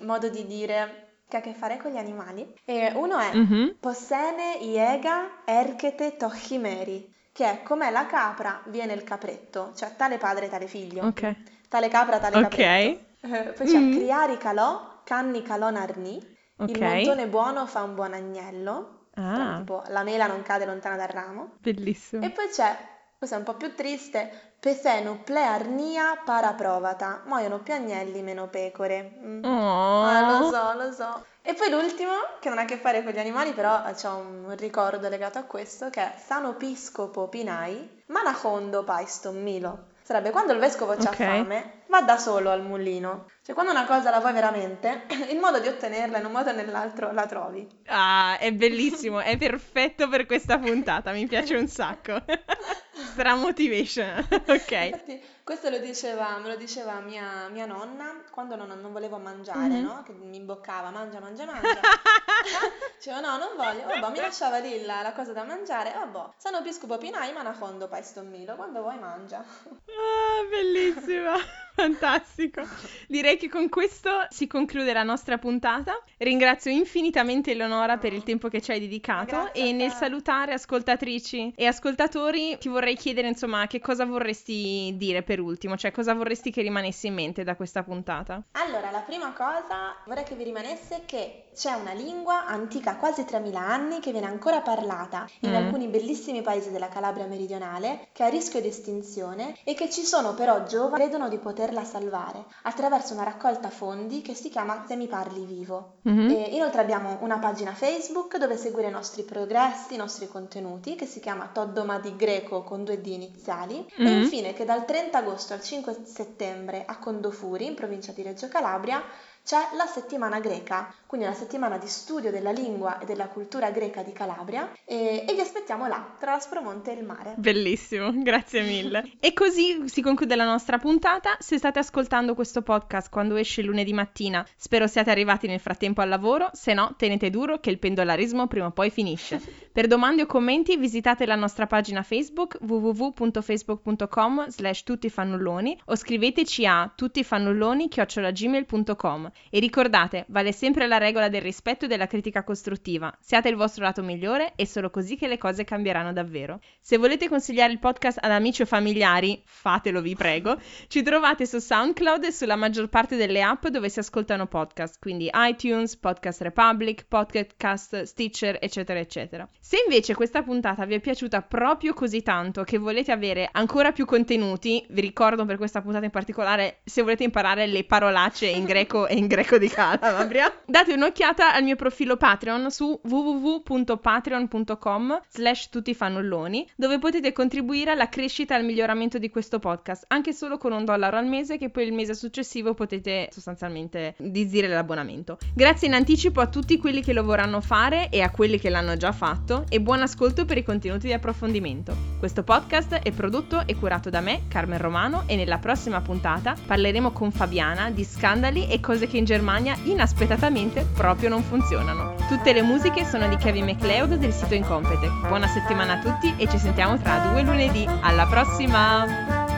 mm, modo di dire che ha a che fare con gli animali. E uno è Mhm. Possene iega erchete tochimeri, che è come la capra viene il capretto, cioè tale padre tale figlio, Ok. tale capra tale Ok. capretto. Eh, poi c'è Mhm. criari calò, canni calò narni, il Ok. montone buono fa un buon agnello, Ah, tipo la mela non cade lontana dal ramo. bellissimo. E poi c'è, questo è un po' più triste, Pethenu plearnia paraprovata, muoiono più agnelli meno pecore. Mm. Oh. Ah, lo so, lo so. E poi l'ultimo, che non ha a che fare con gli animali, però c'è un ricordo legato a questo, che è Sano Piscopo Pinai, Manacondo Paiston Milo. Sarebbe quando il vescovo c'ha Ok. fame, va da solo al mulino. Cioè quando una cosa la vuoi veramente, (clears throat) il modo di ottenerla in un modo o nell'altro la trovi. Ah, è bellissimo, è perfetto per questa puntata, mi piace un sacco. (laughs) Stra motivation, ok. Infatti, questo lo diceva, me lo diceva mia, mia nonna quando non, non volevo mangiare, Mhm. no? Che mi imboccava, mangia, mangia, mangia. (laughs) Diceva no, non voglio. Vabbè, mi lasciava lì la, la cosa da mangiare. Vabbè, Sano Piscopo Pinai, Manacondo Paiston Milo. Quando vuoi mangia. Ah, bellissima, (laughs) fantastico. Direi che con questo si conclude la nostra puntata. Ringrazio infinitamente Eleonora per il tempo che ci hai dedicato Grazie e nel salutare ascoltatrici e ascoltatori ti vorrei chiedere insomma che cosa vorresti dire per ultimo, cioè cosa vorresti che rimanesse in mente da questa puntata. Allora, la prima cosa vorrei che vi rimanesse che c'è una lingua antica quasi 3000 anni che viene ancora parlata in Mm. alcuni bellissimi paesi della Calabria meridionale, che è a rischio di estinzione e che ci sono però giovani che credono di poterla salvare attraverso una raccolta fondi che si chiama Se mi parli vivo. Mhm. E inoltre abbiamo una pagina Facebook dove seguire i nostri progressi, i nostri contenuti, che si chiama Toddoma di Greco con due D iniziali. E Mhm. infine che dal 30 agosto al 5 settembre a Condofuri, in provincia di Reggio Calabria, c'è la settimana greca, quindi una settimana di studio della lingua e della cultura greca di Calabria e, e vi aspettiamo là, tra l'Aspromonte e il mare. Bellissimo, (laughs) grazie mille. E così si conclude la nostra puntata. Se state ascoltando questo podcast quando esce lunedì mattina, spero siate arrivati nel frattempo al lavoro, se no tenete duro che il pendolarismo prima o poi finisce. (laughs) Per domande o commenti visitate la nostra pagina Facebook www.facebook.com slash tuttifannulloni o scriveteci a tuttifannulloni.gmail.com e ricordate, vale sempre la regola del rispetto e della critica costruttiva. Siate il vostro lato migliore e solo così che le cose cambieranno davvero. Se volete consigliare il podcast ad amici o familiari, fatelo vi prego. Ci trovate su SoundCloud e sulla maggior parte delle app dove si ascoltano podcast, quindi iTunes, Podcast Republic, Podcast, Stitcher, eccetera, eccetera. Se invece questa puntata vi è piaciuta proprio così tanto che volete avere ancora più contenuti, vi ricordo per questa puntata in particolare, se volete imparare le parolacce in greco e in greco di Calabria, (laughs) date un'occhiata al mio profilo Patreon su www.patreon.com slash tuttifannulloni, dove potete contribuire alla crescita e al miglioramento di questo podcast, anche solo con un dollaro al mese che poi il mese successivo potete sostanzialmente disdire l'abbonamento. Grazie in anticipo a tutti quelli che lo vorranno fare e a quelli che l'hanno già fatto e buon ascolto per i contenuti di approfondimento. Questo podcast è prodotto e curato da me, Carmen Romano, e nella prossima puntata parleremo con Fabiana di scandali e cose che in Germania inaspettatamente proprio non funzionano. Tutte le musiche sono di Kevin MacLeod del sito Incompetech. Buona settimana a tutti e ci sentiamo tra due lunedì. Alla prossima!